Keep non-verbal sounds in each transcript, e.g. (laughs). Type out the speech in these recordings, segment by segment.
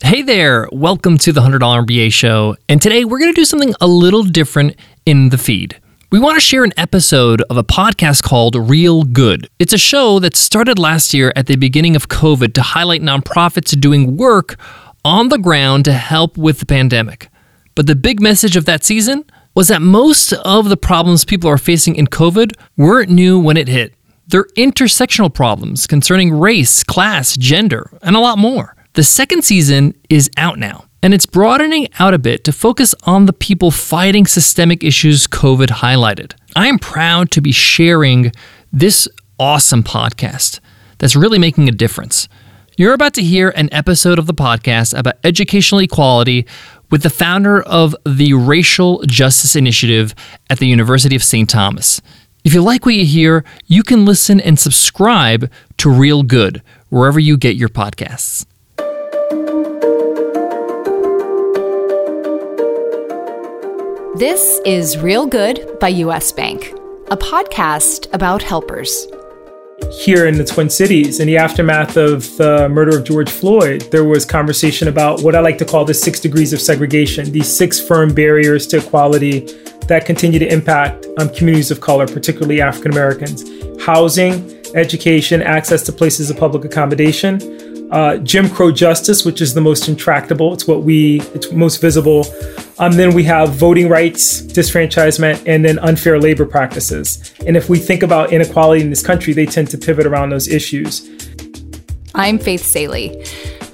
Hey there, welcome to the $100 MBA show. And today we're going to do something a little different in the feed. We want to share an episode of a podcast called Real Good. It's a show that started last year at the beginning of COVID to highlight nonprofits doing work on the ground to help with the pandemic. But the big message of that season was that most of the problems people are facing in COVID weren't new when it hit. They're intersectional problems concerning race, class, gender, and a lot more. The second season is out now, and it's broadening out a bit to focus on the people fighting systemic issues COVID highlighted. I am proud to be sharing this awesome podcast that's really making a difference. You're about to hear an episode of the podcast about educational equality with the founder of the Racial Justice Initiative at the University of St. Thomas. If you like what you hear, you can listen and subscribe to Real Good wherever you get your podcasts. This is Real Good by US Bank, a podcast about helpers. Here in the Twin Cities, in the aftermath of the murder of George Floyd, there was conversation about what I like to call the six degrees of segregation, these six firm barriers to equality that continue to impact um, communities of color, particularly African Americans. Housing, education, access to places of public accommodation, uh, Jim Crow justice, which is the most intractable. It's what we, it's most visible. Um, then we have voting rights, disfranchisement, and then unfair labor practices. And if we think about inequality in this country, they tend to pivot around those issues. I'm Faith Salie.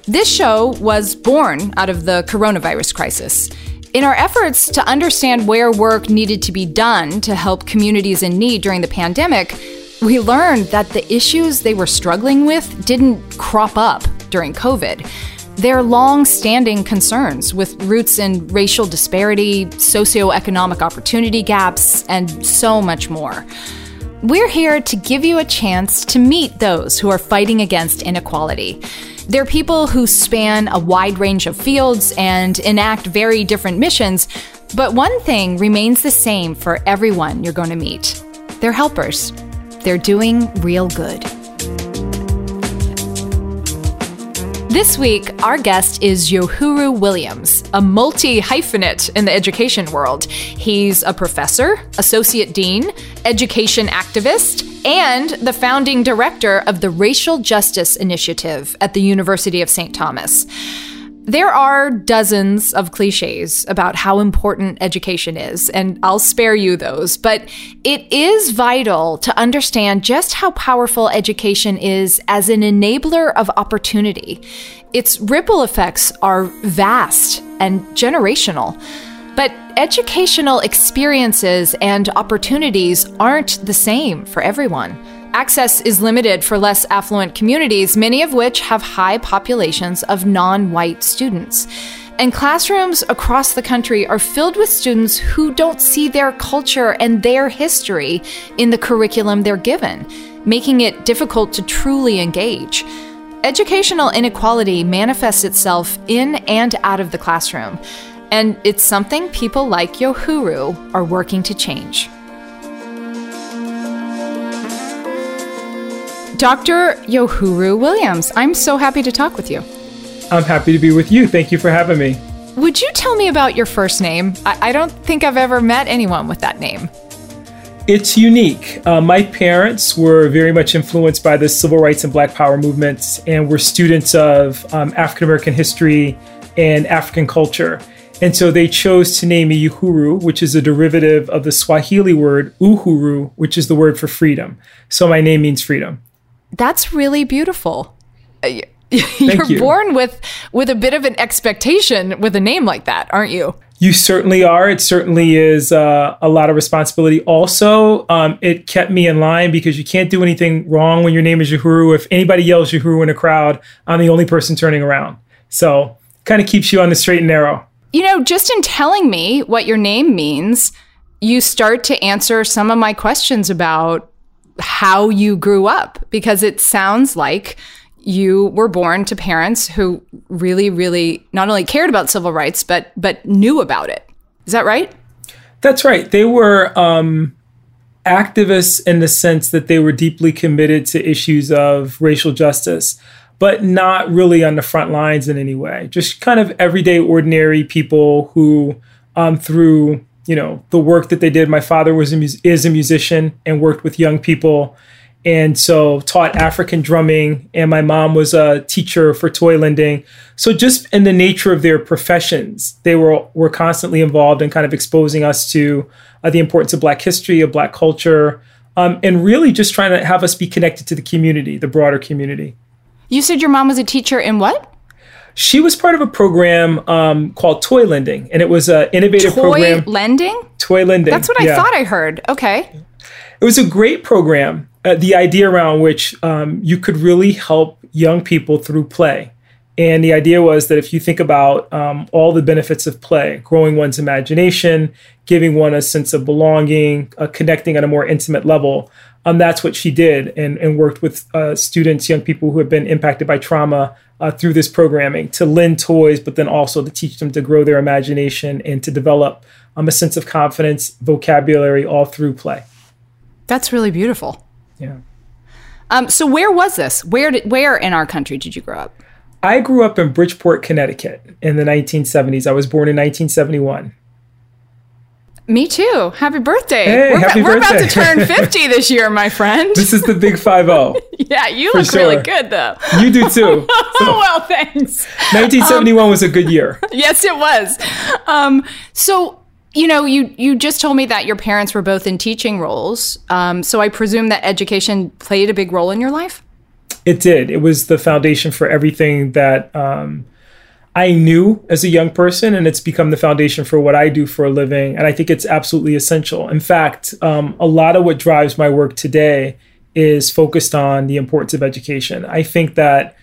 This show was born out of the coronavirus crisis. In our efforts to understand where work needed to be done to help communities in need during the pandemic, we learned that the issues they were struggling with didn't crop up during COVID. They're long standing concerns with roots in racial disparity, socioeconomic opportunity gaps, and so much more. We're here to give you a chance to meet those who are fighting against inequality. They're people who span a wide range of fields and enact very different missions, but one thing remains the same for everyone you're going to meet they're helpers. They're doing real good. This week, our guest is Yohuru Williams, a multi hyphenate in the education world. He's a professor, associate dean, education activist, and the founding director of the Racial Justice Initiative at the University of St. Thomas. There are dozens of cliches about how important education is, and I'll spare you those, but it is vital to understand just how powerful education is as an enabler of opportunity. Its ripple effects are vast and generational. But educational experiences and opportunities aren't the same for everyone. Access is limited for less affluent communities, many of which have high populations of non white students. And classrooms across the country are filled with students who don't see their culture and their history in the curriculum they're given, making it difficult to truly engage. Educational inequality manifests itself in and out of the classroom, and it's something people like Yohuru are working to change. Dr. Yohuru Williams, I'm so happy to talk with you. I'm happy to be with you. Thank you for having me. Would you tell me about your first name? I, I don't think I've ever met anyone with that name. It's unique. Uh, my parents were very much influenced by the civil rights and black power movements and were students of um, African American history and African culture. And so they chose to name me Yohuru, which is a derivative of the Swahili word uhuru, which is the word for freedom. So my name means freedom. That's really beautiful. Uh, (laughs) you're you. born with with a bit of an expectation with a name like that, aren't you? You certainly are. It certainly is uh, a lot of responsibility. Also, um, it kept me in line because you can't do anything wrong when your name is Yohuru. If anybody yells Yohuru in a crowd, I'm the only person turning around. So, kind of keeps you on the straight and narrow. You know, just in telling me what your name means, you start to answer some of my questions about how you grew up because it sounds like you were born to parents who really really not only cared about civil rights but but knew about it. Is that right? That's right. They were um, activists in the sense that they were deeply committed to issues of racial justice but not really on the front lines in any way. Just kind of everyday, ordinary people who, um, through you know the work that they did. My father was a mu- is a musician and worked with young people, and so taught African drumming. And my mom was a teacher for toy lending. So just in the nature of their professions, they were were constantly involved in kind of exposing us to uh, the importance of Black history, of Black culture, um, and really just trying to have us be connected to the community, the broader community. You said your mom was a teacher in what? She was part of a program um, called Toy Lending, and it was an innovative Toy program. Toy Lending? Toy Lending. That's what I yeah. thought I heard. Okay. It was a great program. Uh, the idea around which um, you could really help young people through play. And the idea was that if you think about um, all the benefits of play, growing one's imagination, giving one a sense of belonging, uh, connecting on a more intimate level, um, that's what she did and, and worked with uh, students, young people who have been impacted by trauma uh, through this programming to lend toys, but then also to teach them to grow their imagination and to develop um, a sense of confidence, vocabulary, all through play. That's really beautiful. Yeah. Um, so where was this? Where did, where in our country did you grow up? I grew up in Bridgeport, Connecticut in the 1970s. I was born in 1971. Me too. Happy birthday. Hey, we're, happy we're about to turn (laughs) 50 this year, my friend. This is the big 5 0. (laughs) yeah, you look really good though. You do too. (laughs) oh, well, thanks. 1971 was a good year. Yes, it was. Um, so, you know, you you just told me that your parents were both in teaching roles. Um, so I presume that education played a big role in your life. It did. It was the foundation for everything that um, I knew as a young person, and it's become the foundation for what I do for a living. And I think it's absolutely essential. In fact, um, a lot of what drives my work today is focused on the importance of education. I think that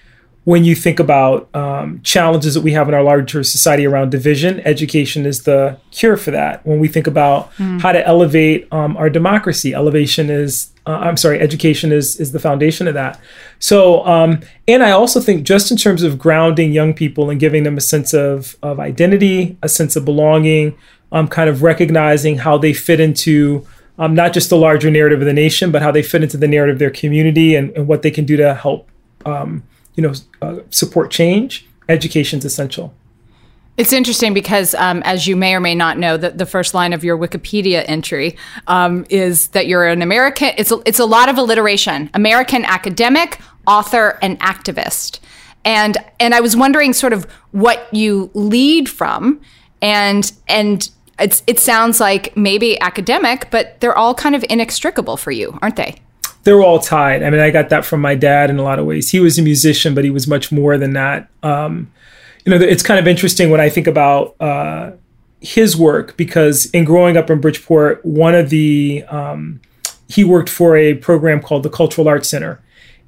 when you think about um, challenges that we have in our larger society around division, education is the cure for that. When we think about how to elevate um, our democracy, elevation is, uh, I'm sorry, education is is the foundation of that. So, um, and I also think just in terms of grounding young people and giving them a sense of of identity, a sense of belonging, um, kind of recognizing how they fit into um, not just the larger narrative of the nation, but how they fit into the narrative of their community and, and what they can do to help um, you know, uh, support change, Education is essential. It's interesting because, um, as you may or may not know, that the first line of your Wikipedia entry um, is that you're an American. It's a, it's a lot of alliteration. American academic, author, and activist. And and I was wondering sort of what you lead from, and and it's it sounds like maybe academic, but they're all kind of inextricable for you, aren't they? They're all tied. I mean, I got that from my dad in a lot of ways. He was a musician, but he was much more than that. Um, you know, it's kind of interesting when I think about uh, his work because in growing up in Bridgeport, one of the um, he worked for a program called the Cultural Arts Center,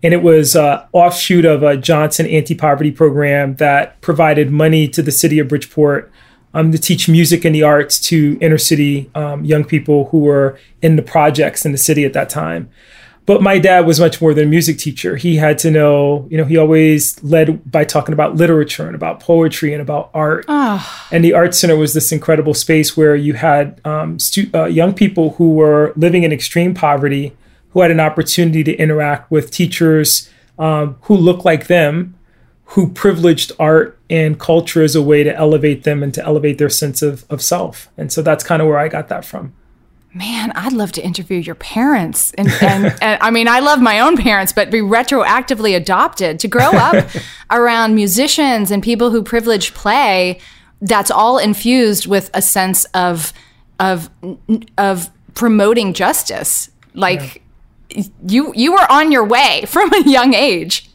and it was uh, offshoot of a Johnson anti-poverty program that provided money to the city of Bridgeport um, to teach music and the arts to inner city um, young people who were in the projects in the city at that time. But my dad was much more than a music teacher. He had to know, you know, he always led by talking about literature and about poetry and about art. And the Art Center was this incredible space where you had um, stu- uh, young people who were living in extreme poverty, who had an opportunity to interact with teachers um, who looked like them, who privileged art and culture as a way to elevate them and to elevate their sense of, of self. And so that's kind of where I got that from. Man, I'd love to interview your parents. And, and, (laughs) and I mean, I love my own parents, but be retroactively adopted to grow up (laughs) around musicians and people who privilege play. That's all infused with a sense of of of promoting justice. Like you you were on your way from a young age.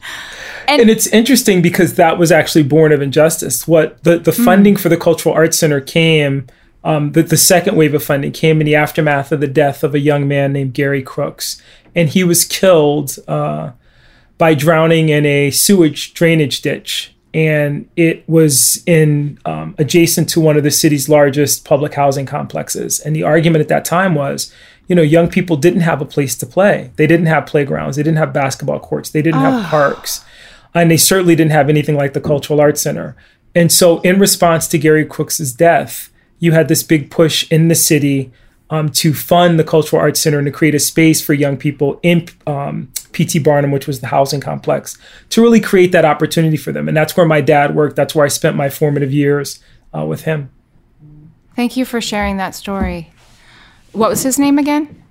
and it's interesting because that was actually born of injustice. What the, the funding hmm. for the Cultural Arts Center came, um, the, the second wave of funding came in the aftermath of the death of a young man named Gary Crooks. And he was killed uh, by drowning in a sewage drainage ditch. And it was in um, adjacent to one of the city's largest public housing complexes. And the argument at that time was, you know, young people didn't have a place to play. They didn't have playgrounds. They didn't have basketball courts. They didn't have parks and they certainly didn't have anything like the Cultural Arts Center. And so, in response to Gary Crooks's death, you had this big push in the city um, to fund the Cultural Arts Center and to create a space for young people in um, PT Barnum, which was the housing complex, to really create that opportunity for them. And that's where my dad worked. That's where I spent my formative years uh, with him. Thank you for sharing that story. What was his name again?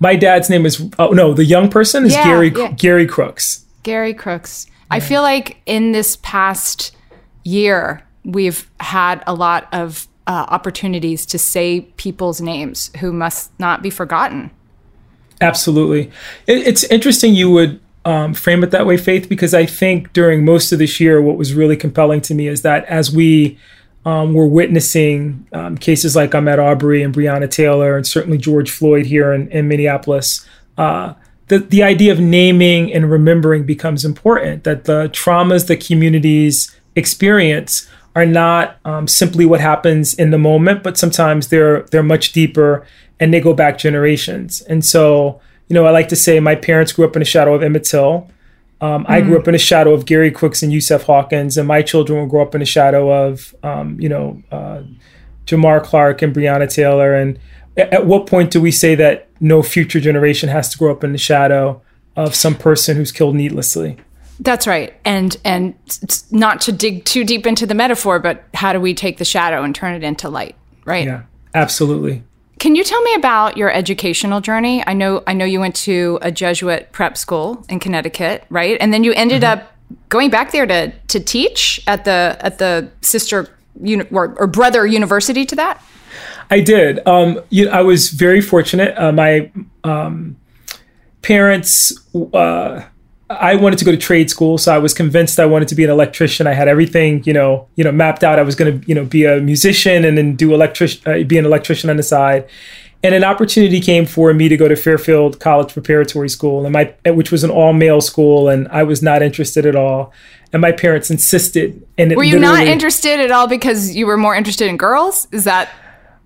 My dad's name is oh no, the young person is Yeah, Gary yeah. Gary Crooks. Gary Crooks. I feel like in this past year, we've had a lot of uh, opportunities to say people's names who must not be forgotten. Absolutely. It, it's interesting you would um, frame it that way, Faith, because I think during most of this year, what was really compelling to me is that as we um, were witnessing um, cases like Ahmaud Arbery and Breonna Taylor, and certainly George Floyd here in, in Minneapolis, uh, the, the idea of naming and remembering becomes important, that the traumas the communities experience are not um, simply what happens in the moment, but sometimes they're they're much deeper and they go back generations. And so, you know, I like to say my parents grew up in the shadow of Emmett Till. Um, I grew up in the shadow of Gary Crooks and Yusef Hawkins, and my children will grow up in the shadow of, um, you know, uh, Jamar Clark and Breonna Taylor. And at what point do we say that no future generation has to grow up in the shadow of some person who's killed needlessly? That's right. And and not to dig too deep into the metaphor, but how do we take the shadow and turn it into light, right? Yeah, absolutely. Can you tell me about your educational journey? I know I know you went to a Jesuit prep school in Connecticut, right? And then you ended up going back there to to teach at the at the sister uni- or, or brother university to that. I did. Um, you know, I was very fortunate. Uh, my um, parents, uh, I wanted to go to trade school, so I was convinced I wanted to be an electrician. I had everything, you know, you know, mapped out. I was going to, you know, be a musician and then do electric, uh, be an electrician on the side. And an opportunity came for me to go to Fairfield College Preparatory School, and my which was an all male school, and I was not interested at all. And my parents insisted. And it Were you not interested at all because you were more interested in girls? Is that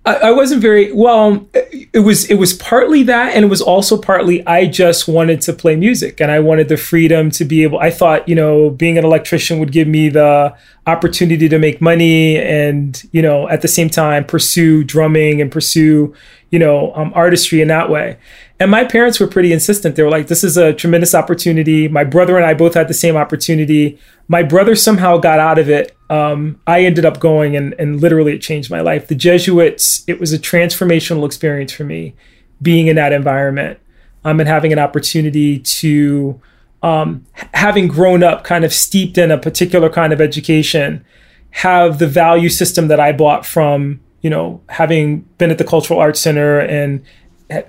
I, I wasn't very well. It was it was partly that, and it was also partly I just wanted to play music, and I wanted the freedom to be able. I thought you know being an electrician would give me the opportunity to make money, and you know at the same time pursue drumming and pursue you know um, artistry in that way. And my parents were pretty insistent. They were like, "This is a tremendous opportunity." My brother and I both had the same opportunity. My brother somehow got out of it. Um, I ended up going, and, and literally it changed my life. The Jesuits, it was a transformational experience for me, being in that environment, um, and having an opportunity to, um, having grown up kind of steeped in a particular kind of education, have the value system that I bought from, you know, having been at the Cultural Arts Center and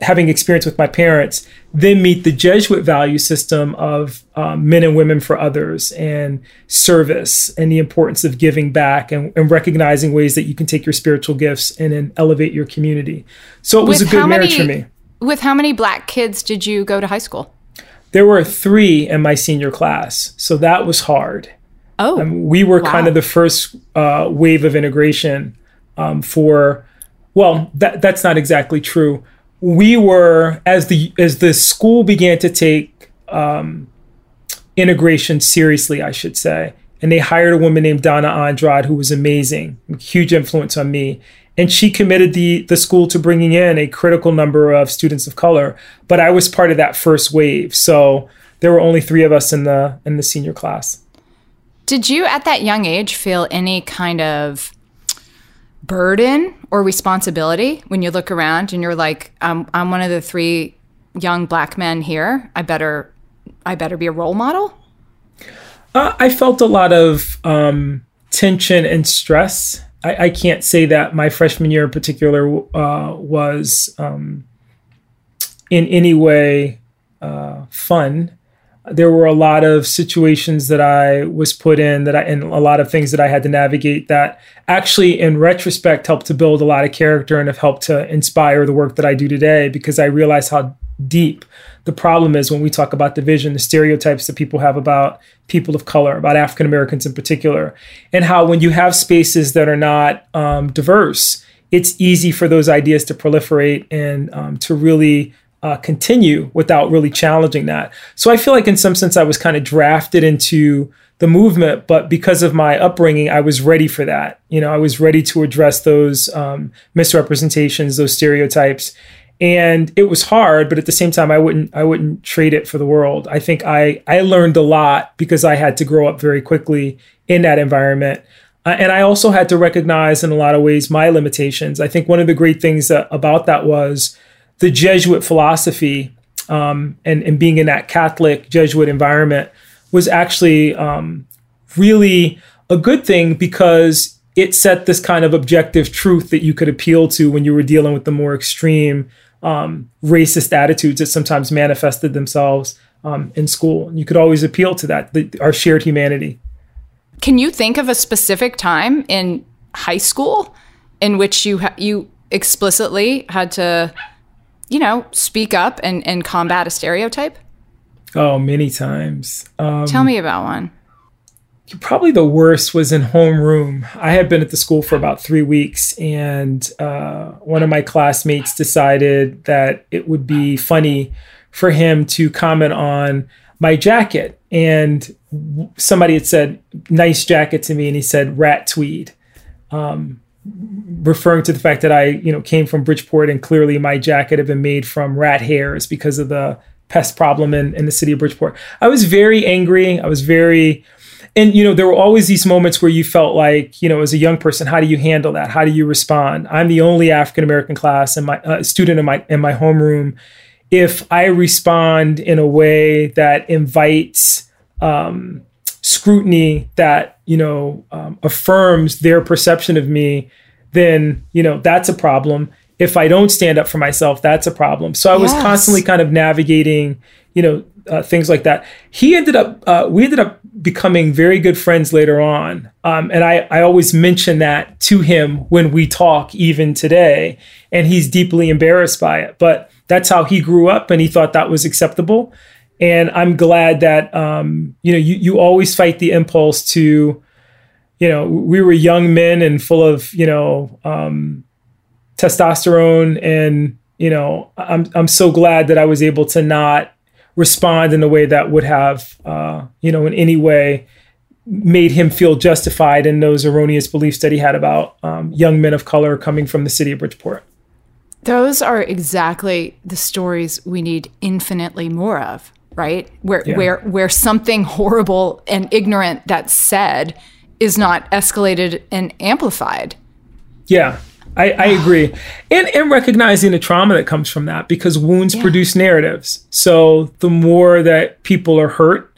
having experience with my parents, then meet the Jesuit value system of um, men and women for others and service and the importance of giving back and, and recognizing ways that you can take your spiritual gifts and then elevate your community. So it was With a good marriage many- for me. with how many black kids did you go to high school? There were three in my senior class, so that was hard. Oh, we were kind of the first uh, wave of integration um, for well that that's not exactly true we were as the as the school began to take um, integration seriously i should say and they hired a woman named donna andrade who was amazing huge influence on me. And she committed the the school to bringing in a critical number of students of color but i was part of that first wave. So there were only three of us in the in the senior class. Did you at that young age feel any kind of burden or responsibility when you look around and you're like, I'm, I'm one of the three young black men here. I better, I better be a role model. Uh, I felt a lot of um, tension and stress. I, I can't say that my freshman year in particular uh, was um, in any way uh, fun. There were a lot of situations that I was put in that I, and a lot of things that I had to navigate that actually, in retrospect, helped to build a lot of character and have helped to inspire the work that I do today because I realized how deep the problem is when we talk about division, the stereotypes that people have about people of color, about African Americans in particular, and how when you have spaces that are not um, diverse, it's easy for those ideas to proliferate and um, to really uh, continue without really challenging that. So I feel like in some sense I was kind of drafted into the movement, but because of my upbringing, I was ready for that. You know, I was ready to address those um, misrepresentations, those stereotypes, and it was hard. But at the same time, I wouldn't I wouldn't trade it for the world. I think I I learned a lot because I had to grow up very quickly in that environment. Uh, and I also had to recognize in a lot of ways my limitations. I think one of the great things that, about that was the Jesuit philosophy um, and, and being in that Catholic Jesuit environment was actually um, really a good thing because it set this kind of objective truth that you could appeal to when you were dealing with the more extreme um, racist attitudes that sometimes manifested themselves um, in school. You could always appeal to that, the, our shared humanity. Can you think of a specific time in high school in which you ha- you explicitly had to, you know, speak up and, and combat a stereotype? Oh, many times. Um, Tell me about one. Probably the worst was in homeroom. I had been at the school for about three weeks, and uh, one of my classmates decided that it would be funny for him to comment on my jacket. And somebody had said, nice jacket to me, and he said, rat tweed. Um, referring to the fact that I, you know, came from Bridgeport and clearly my jacket had been made from rat hairs because of the pest problem in, in the city of Bridgeport. I was very angry. I was very, and you know, there were always these moments where you felt like, you know, as a young person, how do you handle that? How do you respond? I'm the only African American class and my uh, student in my in my homeroom. If I respond in a way that invites um, scrutiny, that you know um, affirms their perception of me, then you know that's a problem if I don't stand up for myself, that's a problem. So I was constantly kind of navigating, you know, uh, things like that. He ended up, uh, we ended up becoming very good friends later on. Um, and I, I always mention that to him when we talk, even today. And he's deeply embarrassed by it. But that's how he grew up and he thought that was acceptable. And I'm glad that, um, you know, you, you always fight the impulse to, you know, we were young men and full of, you know, um, testosterone and you know i'm i'm so glad that i was able to not respond in a way that would have uh, you know in any way made him feel justified in those erroneous beliefs that he had about um, young men of color coming from the city of bridgeport. Those are exactly the stories we need infinitely more of right where yeah. where where something horrible and ignorant that's said is not escalated and amplified yeah I, I agree. And, and recognizing the trauma that comes from that because wounds yeah. produce narratives. So the more that people are hurt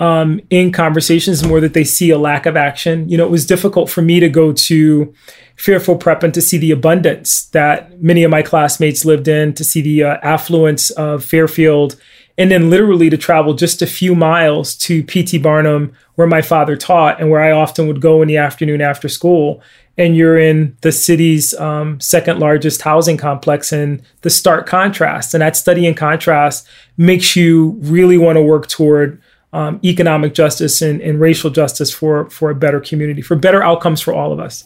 um, in conversations, the more that they see a lack of action. You know, it was difficult for me to go to Fairfield Prep and to see the abundance that many of my classmates lived in, to see the uh, affluence of Fairfield, and then literally to travel just a few miles to PT Barnum, where my father taught and where I often would go in the afternoon after school. And you're in the city's um, second largest housing complex and the stark contrast. And that study in contrast makes you really want to work toward um, economic justice and, and racial justice for for a better community for better outcomes for all of us.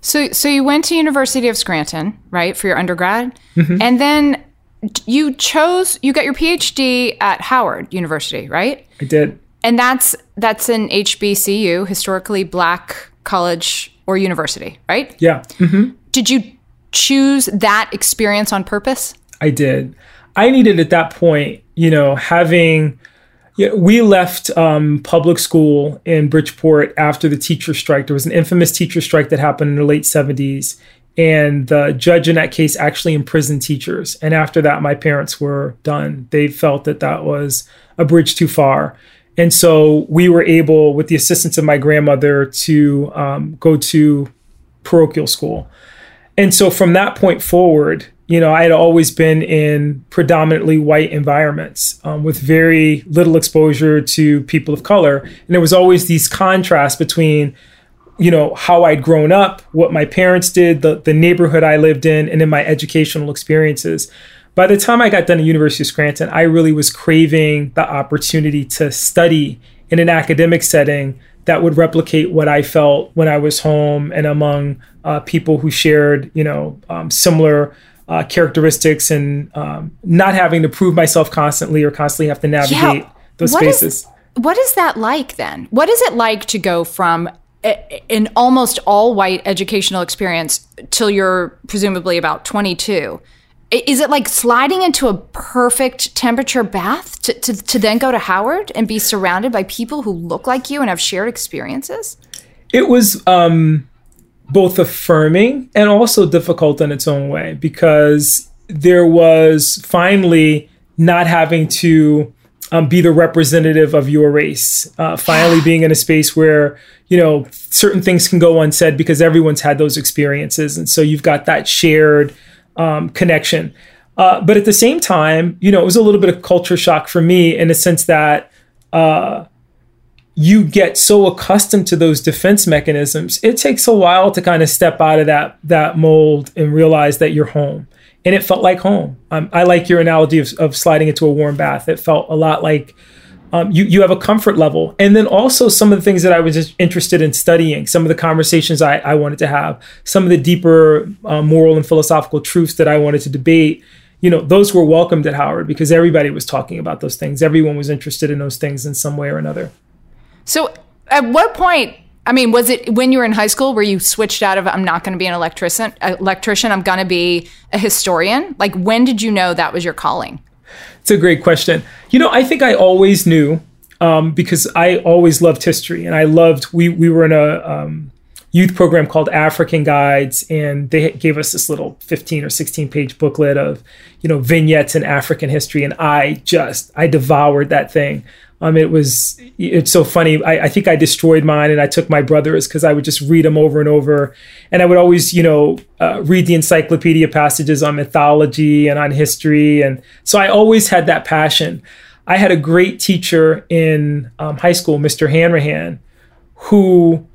So so you went to university of scranton right for your undergrad? Mm-hmm. and then you chose you got your phd at howard university right i did and that's that's an hbcu historically black college or university, right? Yeah. Mm-hmm. Did you choose that experience on purpose? I did. I needed at that point, you know, having. Yeah, we left um, public school in Bridgeport after the teacher strike. There was an infamous teacher strike that happened in the late 70s. And the judge in that case actually imprisoned teachers. And after that, my parents were done. They felt that that was a bridge too far. And so we were able, with the assistance of my grandmother, to um, go to parochial school. And so from that point forward, you know, I had always been in predominantly white environments um, with very little exposure to people of color. And there was always these contrasts between, you know, how I'd grown up, what my parents did, the, the neighborhood I lived in, and then my educational experiences by the time I got done at University of Scranton, I really was craving the opportunity to study in an academic setting that would replicate what I felt when I was home and among uh, people who shared, you know, um, similar uh, characteristics and um, not having to prove myself constantly or constantly have to navigate yeah. those what spaces. Is, what is that like then? What is it like to go from an almost all white educational experience till you're presumably about 22? Is it like sliding into a perfect temperature bath to, to, to then go to Howard and be surrounded by people who look like you and have shared experiences? It was um, both affirming and also difficult in its own way because there was finally not having to um, be the representative of your race. Uh, finally, being in a space where you know certain things can go unsaid because everyone's had those experiences, and so you've got that shared um, connection. Uh, but at the same time, you know, it was a little bit of culture shock for me in the sense that uh, you get so accustomed to those defense mechanisms. It takes a while to kind of step out of that that mold and realize that you're home and it felt like home. Um, I like your analogy of, of, sliding into a warm bath. It felt a lot like um, you you have a comfort level, and then also some of the things that I was interested in studying, some of the conversations I, I wanted to have, some of the deeper uh, moral and philosophical truths that I wanted to debate. You know, those were welcomed at Howard because everybody was talking about those things. Everyone was interested in those things in some way or another. So, at what point I mean, was it when you were in high school where you switched out of I'm not going to be an electrician, electrician, I'm going to be a historian? Like when did you know that was your calling? It's a great question. You know, I think I always knew um, because I always loved history and I loved we we were in a um, youth program called African Guides and they gave us this little 15 or 16 page booklet of, you know, vignettes in African history and I just I devoured that thing. Um, it was it's so funny. I, I, think I destroyed mine, and I took my brother's because I would just read them over and over, and I would always, you know, uh, read the encyclopedia passages on mythology and on history, and so I always had that passion. I had a great teacher in um, high school, Mr. Hanrahan, who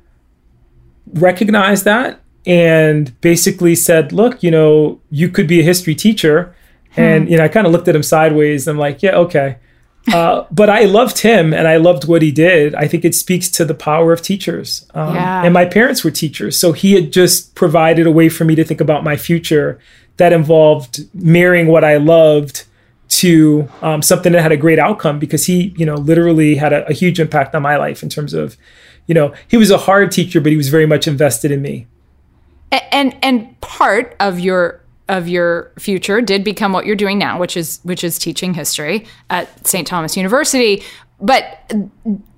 recognized that and basically said, "Look, you know, you could be a history teacher," hmm. and you know, I kind of looked at him sideways. I'm like, "Yeah, okay." Uh, but I loved him and I loved what he did. I think it speaks to the power of teachers. Um, yeah. And my parents were teachers. So he had just provided a way for me to think about my future that involved marrying what I loved to um, something that had a great outcome because he, you know, literally had a, a huge impact on my life in terms of, you know, he was a hard teacher, but he was very much invested in me. And and part of your of your future did become what you're doing now, which is which is teaching history at St. Thomas University. But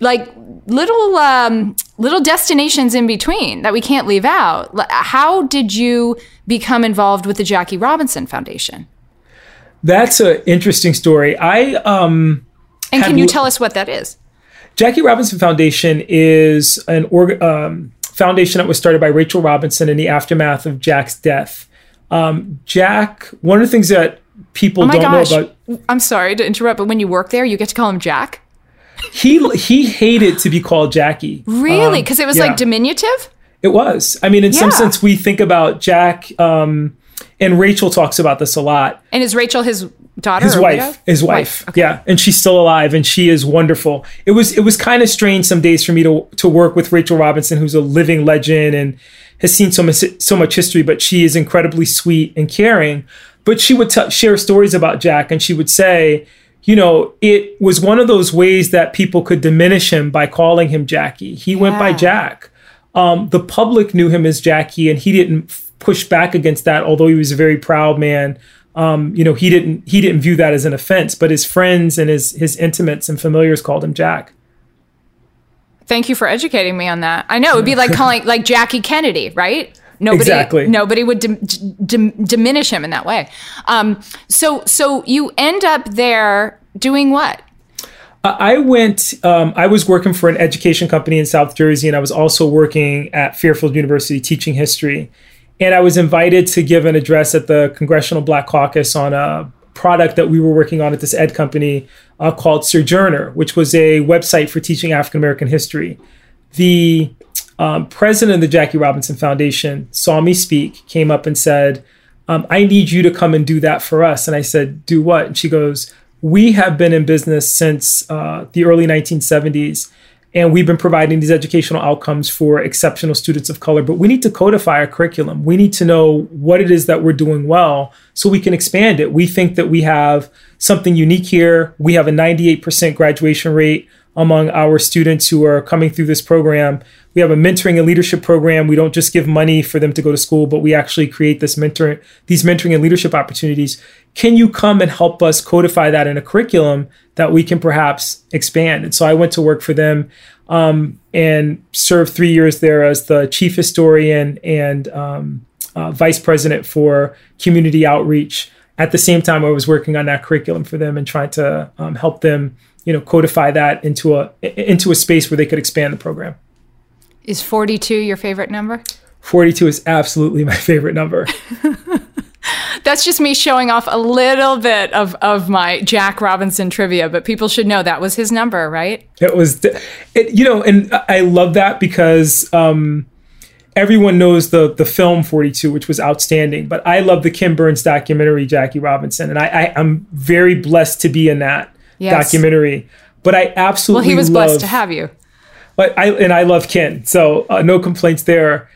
like little um, little destinations in between that we can't leave out. How did you become involved with the Jackie Robinson Foundation? That's an interesting story. I um, and can you tell us what that is? Jackie Robinson Foundation is an org- um, foundation that was started by Rachel Robinson in the aftermath of Jack's death. Um, Jack, one of the things that people oh don't gosh. know about. I'm sorry to interrupt, but when you work there, you get to call him Jack. He he hated to be called Jackie. Really? Because um, it was yeah. like diminutive. It was. I mean, in yeah. some sense, we think about Jack, um, and Rachel talks about this a lot. And is Rachel his daughter? His wife. Widow? His wife. wife. Okay. Yeah, and she's still alive, and she is wonderful. It was it was kind of strange some days for me to to work with Rachel Robinson, who's a living legend, and has seen so much so much history, but she is incredibly sweet and caring. But she would t- share stories about Jack, and she would say, you know, it was one of those ways that people could diminish him by calling him Jackie. He yeah. went by Jack. Um, the public knew him as Jackie, and he didn't push back against that. Although he was a very proud man, um, you know, he didn't he didn't view that as an offense. But his friends and his his intimates and familiars called him Jack. Thank you for educating me on that. I know it would be like calling like Jackie Kennedy, right? Nobody, exactly. nobody would dim, dim, diminish him in that way. Um, so, so you end up there doing what? I went. Um, I was working for an education company in South Jersey, and I was also working at Fairfield University teaching history. And I was invited to give an address at the Congressional Black Caucus on a product that we were working on at this ed company uh, called Sojourner, which was a website for teaching African American history. The um, president of the Jackie Robinson Foundation saw me speak, came up and said, um, I need you to come and do that for us. And I said, Do what? And she goes, We have been in business since uh, the early 1970s. And we've been providing these educational outcomes for exceptional students of color, but we need to codify our curriculum. We need to know what it is that we're doing well so we can expand it. We think that we have something unique here. We have a 98% graduation rate among our students who are coming through this program. We have a mentoring and leadership program. We don't just give money for them to go to school, but we actually create this mentor these mentoring and leadership opportunities. Can you come and help us codify that in a curriculum that we can perhaps expand? And so I went to work for them um, and served three years there as the chief historian and um, uh, vice president for community outreach. At the same time, I was working on that curriculum for them and trying to um, help them you know codify that into a into a space where they could expand the program. Is 42 your favorite number? 42 is absolutely my favorite number. (laughs) That's just me showing off a little bit of, of my Jack Robinson trivia, but people should know that was his number, right? It was, it, you know, and I love that because um, everyone knows the the film 42, which was outstanding, but I love the Ken Burns documentary, Jackie Robinson, and I, I am very blessed to be in that yes. documentary. But I absolutely well, he was love, blessed to have you. But I and I love Ken, so uh, no complaints there.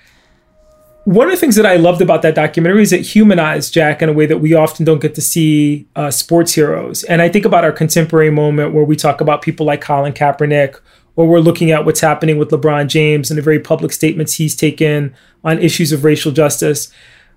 One of the things that I loved about that documentary is it humanized Jack in a way that we often don't get to see uh, sports heroes. And I think about our contemporary moment where we talk about people like Colin Kaepernick, or we're looking at what's happening with LeBron James and the very public statements he's taken on issues of racial justice.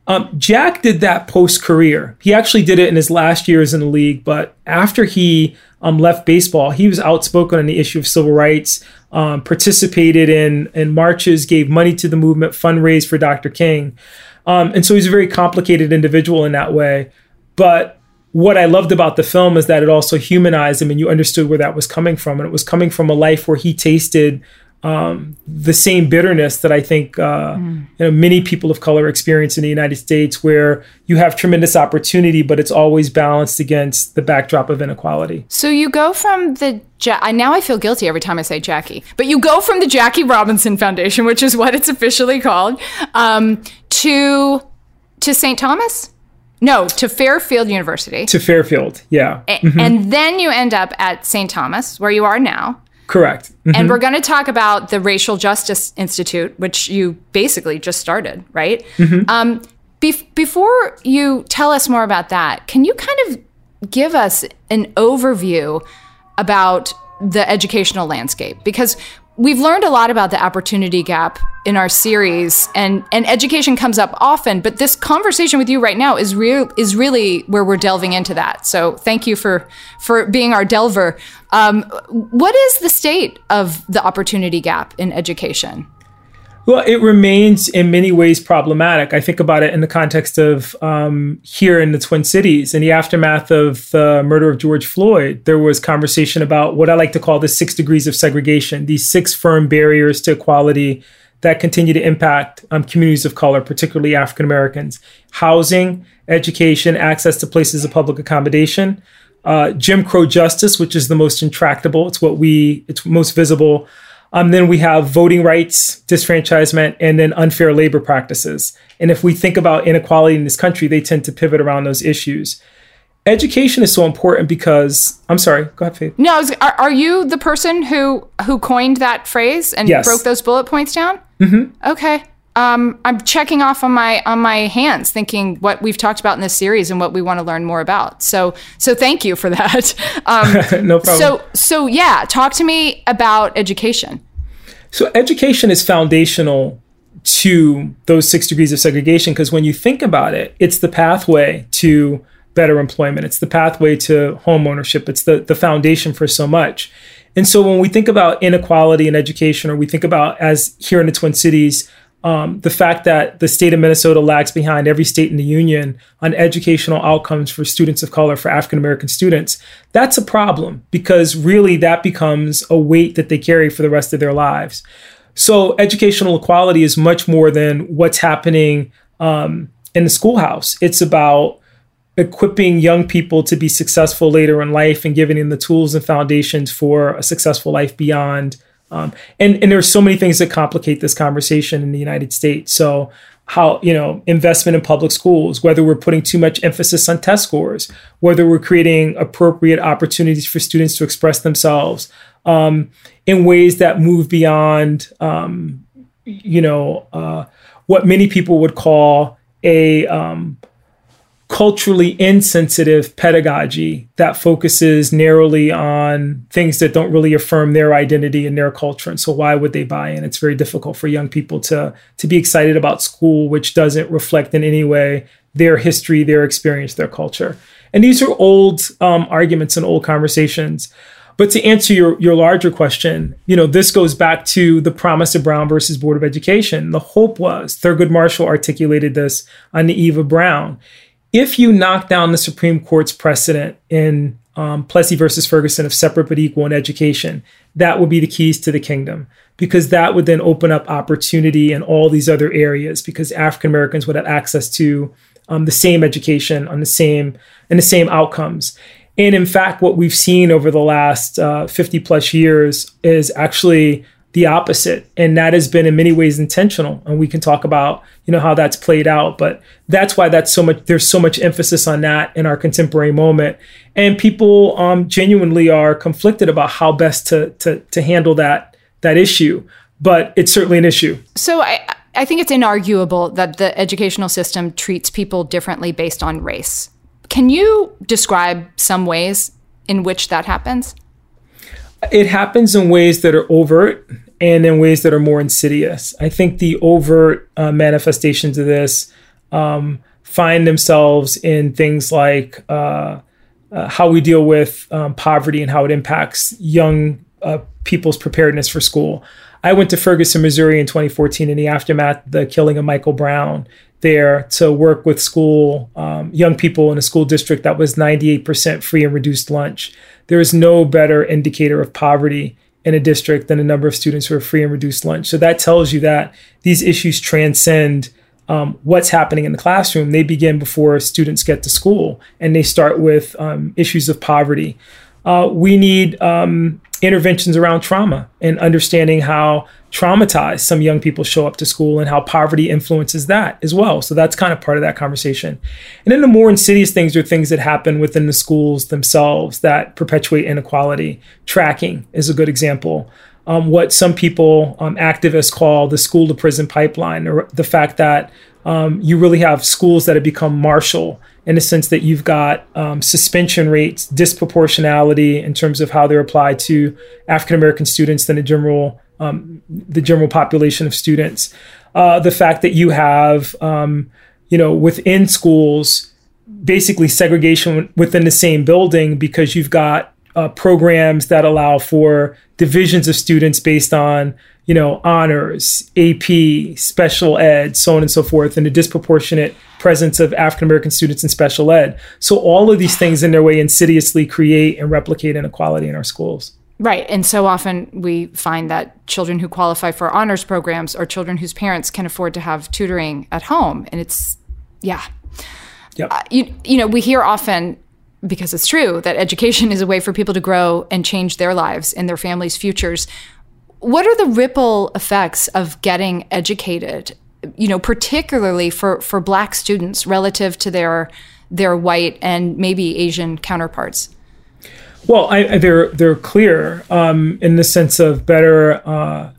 Um, Jack did that post career. He actually did it in his last years in the league, but after he um, left baseball, he was outspoken on the issue of civil rights, um, participated in, in marches, gave money to the movement, fundraised for Dr. King. Um, and so he's a very complicated individual in that way. But what I loved about the film is that it also humanized him and you understood where that was coming from. And it was coming from a life where he tasted um, the same bitterness that I think uh, mm. you know, many people of color experience in the United States, where you have tremendous opportunity, but it's always balanced against the backdrop of inequality. So you go from the ja- now I feel guilty every time I say Jackie, but you go from the Jackie Robinson Foundation, which is what it's officially called, um, to to St. Thomas. No, to Fairfield University. To Fairfield, yeah. A- mm-hmm. And then you end up at St. Thomas, where you are now. Correct. Mm-hmm. And we're going to talk about the Racial Justice Institute, which you basically just started, right? Mm-hmm. Um, be- before you tell us more about that, can you kind of give us an overview about the educational landscape? Because we've learned a lot about the opportunity gap in our series and and education comes up often but this conversation with you right now is real is really where we're delving into that. So thank you for for being our delver. Um, what is the state of the opportunity gap in education well, it remains in many ways problematic. I think about it in the context of um, here in the Twin Cities. In the aftermath of the murder of George Floyd, there was conversation about what I like to call the six degrees of segregation, these six firm barriers to equality that continue to impact um, communities of color, particularly African Americans housing, education, access to places of public accommodation. Uh, Jim Crow justice, which is the most intractable, it's what we, it's most visible um, then we have voting rights, disfranchisement, and then unfair labor practices. And if we think about inequality in this country, they tend to pivot around those issues. Education is so important because I'm sorry. Go ahead, Faith. No, was, are, are you the person who who coined that phrase and yes. broke those bullet points down? Mm-hmm. Okay um, I'm checking off on my on my hands, thinking what we've talked about in this series and what we want to learn more about. So so thank you for (laughs) that. Um, (laughs) no problem. So so yeah, talk to me about education. So education is foundational to those six degrees of segregation because when you think about it, it's the pathway to better employment. It's the pathway to home ownership. It's the the foundation for so much. And so when we think about inequality in education, or we think about as here in the Twin Cities um, the fact that the state of Minnesota lags behind every state in the union on educational outcomes for students of color, for African American students, that's a problem because really that becomes a weight that they carry for the rest of their lives. So, educational equality is much more than what's happening um, in the schoolhouse. It's about equipping young people to be successful later in life and giving them the tools and foundations for a successful life beyond Um, and and there's so many things that complicate this conversation in the United States. So how you know investment in public schools, whether we're putting too much emphasis on test scores, whether we're creating appropriate opportunities for students to express themselves um, in ways that move beyond um, you know uh, what many people would call a um, culturally insensitive pedagogy that focuses narrowly on things that don't really affirm their identity and their culture. And so why would they buy in? It's very difficult for young people to to be excited about school which doesn't reflect in any way their history their experience their culture. And these are old um, arguments and old conversations. But to answer your, your larger question, you know, this goes back to the promise of Brown versus Board of Education. The hope was, Thurgood Marshall articulated this on the eve of Brown if you knock down the Supreme Court's precedent in um, Plessy versus Ferguson of separate but equal in education, that would be the keys to the kingdom because that would then open up opportunity in all these other areas because African Americans would have access to um, the same education on the same and the same outcomes. And in fact, what we've seen over the last uh, 50 plus years is actually the opposite. And that has been in many ways intentional. And we can talk about you know how that's played out. But that's why that's so much there's so much emphasis on that in our contemporary moment. And people um, genuinely are conflicted about how best to, to to handle that that issue. But it's certainly an issue. So i i think it's inarguable that the educational system treats people differently based on race. Can you describe some ways in which that happens it happens in ways that are overt and in ways that are more insidious. I think the overt uh, manifestations of this um, find themselves in things like uh, uh, how we deal with um, poverty and how it impacts young uh, people's preparedness for school. I went to Ferguson, Missouri in 2014 in the aftermath the killing of Michael Brown there to work with school um, young people in a school district that was 98% free and reduced lunch. There is no better indicator of poverty in a district than a number of students who are free and reduced lunch. So that tells you that these issues transcend um, what's happening in the classroom. They begin before students get to school, and they start with um, issues of poverty. Uh, we need um, interventions around trauma and understanding how traumatized some young people show up to school and how poverty influences that as well. So that's kind of part of that conversation. And then the more insidious things are things that happen within the schools themselves that perpetuate inequality. Tracking is a good example. Um, what some people, um, activists, call the school to prison pipeline, or the fact that um, you really have schools that have become martial in the sense that you've got um, suspension rates, disproportionality in terms of how they're applied to African American students than the general um, the general population of students. Uh, the fact that you have, um, you know, within schools, basically segregation within the same building because you've got uh, programs that allow for divisions of students based on, you know, honors, AP, special ed, so on and so forth, and a disproportionate presence of African American students in special ed. So all of these things in their way insidiously create and replicate inequality in our schools. Right. And so often we find that children who qualify for honors programs are children whose parents can afford to have tutoring at home. And it's, yeah. Yep. Uh, you, you know, we hear often, because it's true, that education is a way for people to grow and change their lives and their families' futures. What are the ripple effects of getting educated, you know, particularly for, for Black students relative to their, their white and maybe Asian counterparts? Well, I, they're they're clear um, in the sense of better uh,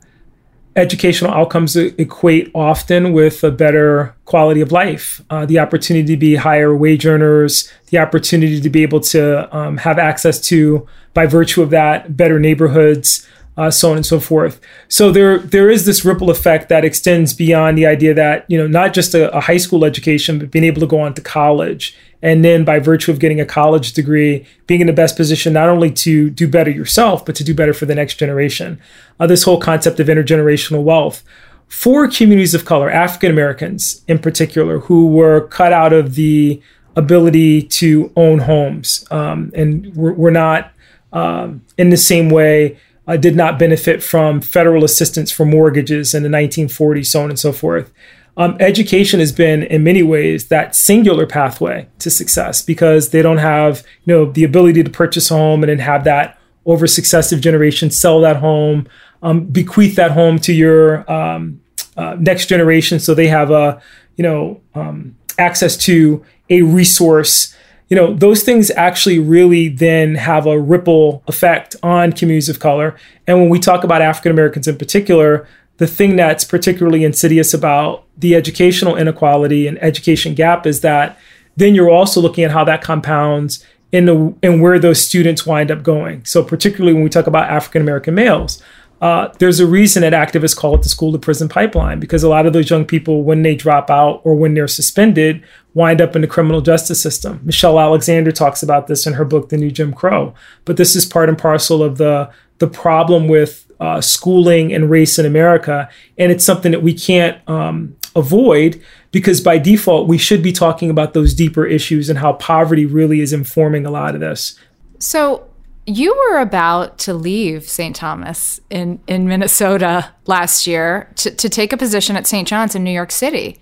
educational outcomes equate often with a better quality of life, uh, the opportunity to be higher wage earners, the opportunity to be able to um, have access to, by virtue of that, better neighborhoods, uh, so on and so forth. So there there is this ripple effect that extends beyond the idea that you know not just a, a, high school education, but being able to go on to college, and then by virtue of getting a college degree, being in the best position not only to do better yourself, but to do better for the next generation. Uh, this whole concept of intergenerational wealth. For communities of color, African Americans in particular, who were cut out of the ability to own homes, um, and we're, we're not um, in the same way uh, did not benefit from federal assistance for mortgages in the 1940s, so on and so forth. Um, education has been, in many ways, that singular pathway to success because they don't have, you know, the ability to purchase a home and then have that over successive generations sell that home, um, bequeath that home to your um, uh, next generation. So they have a you know um, access to a resource. You know those things actually really then have a ripple effect on communities of color. And when we talk about african americans in particular the thing that's particularly insidious about the educational inequality and education gap is that then you're also looking at how that compounds in the and where those students wind up going. So particularly when we talk about African American males, uh, there's a reason that activists call it the school to prison pipeline because a lot of those young people, when they drop out or when they're suspended, wind up in the criminal justice system. Michelle Alexander talks about this in her book, The New Jim Crow. But this is part and parcel of the the problem with uh, schooling and race in America, and it's something that we can't um, avoid because by default we should be talking about those deeper issues and how poverty really is informing a lot of this. So you were about to leave St. Thomas in, in Minnesota last year to, to take a position at St. John's in New York City.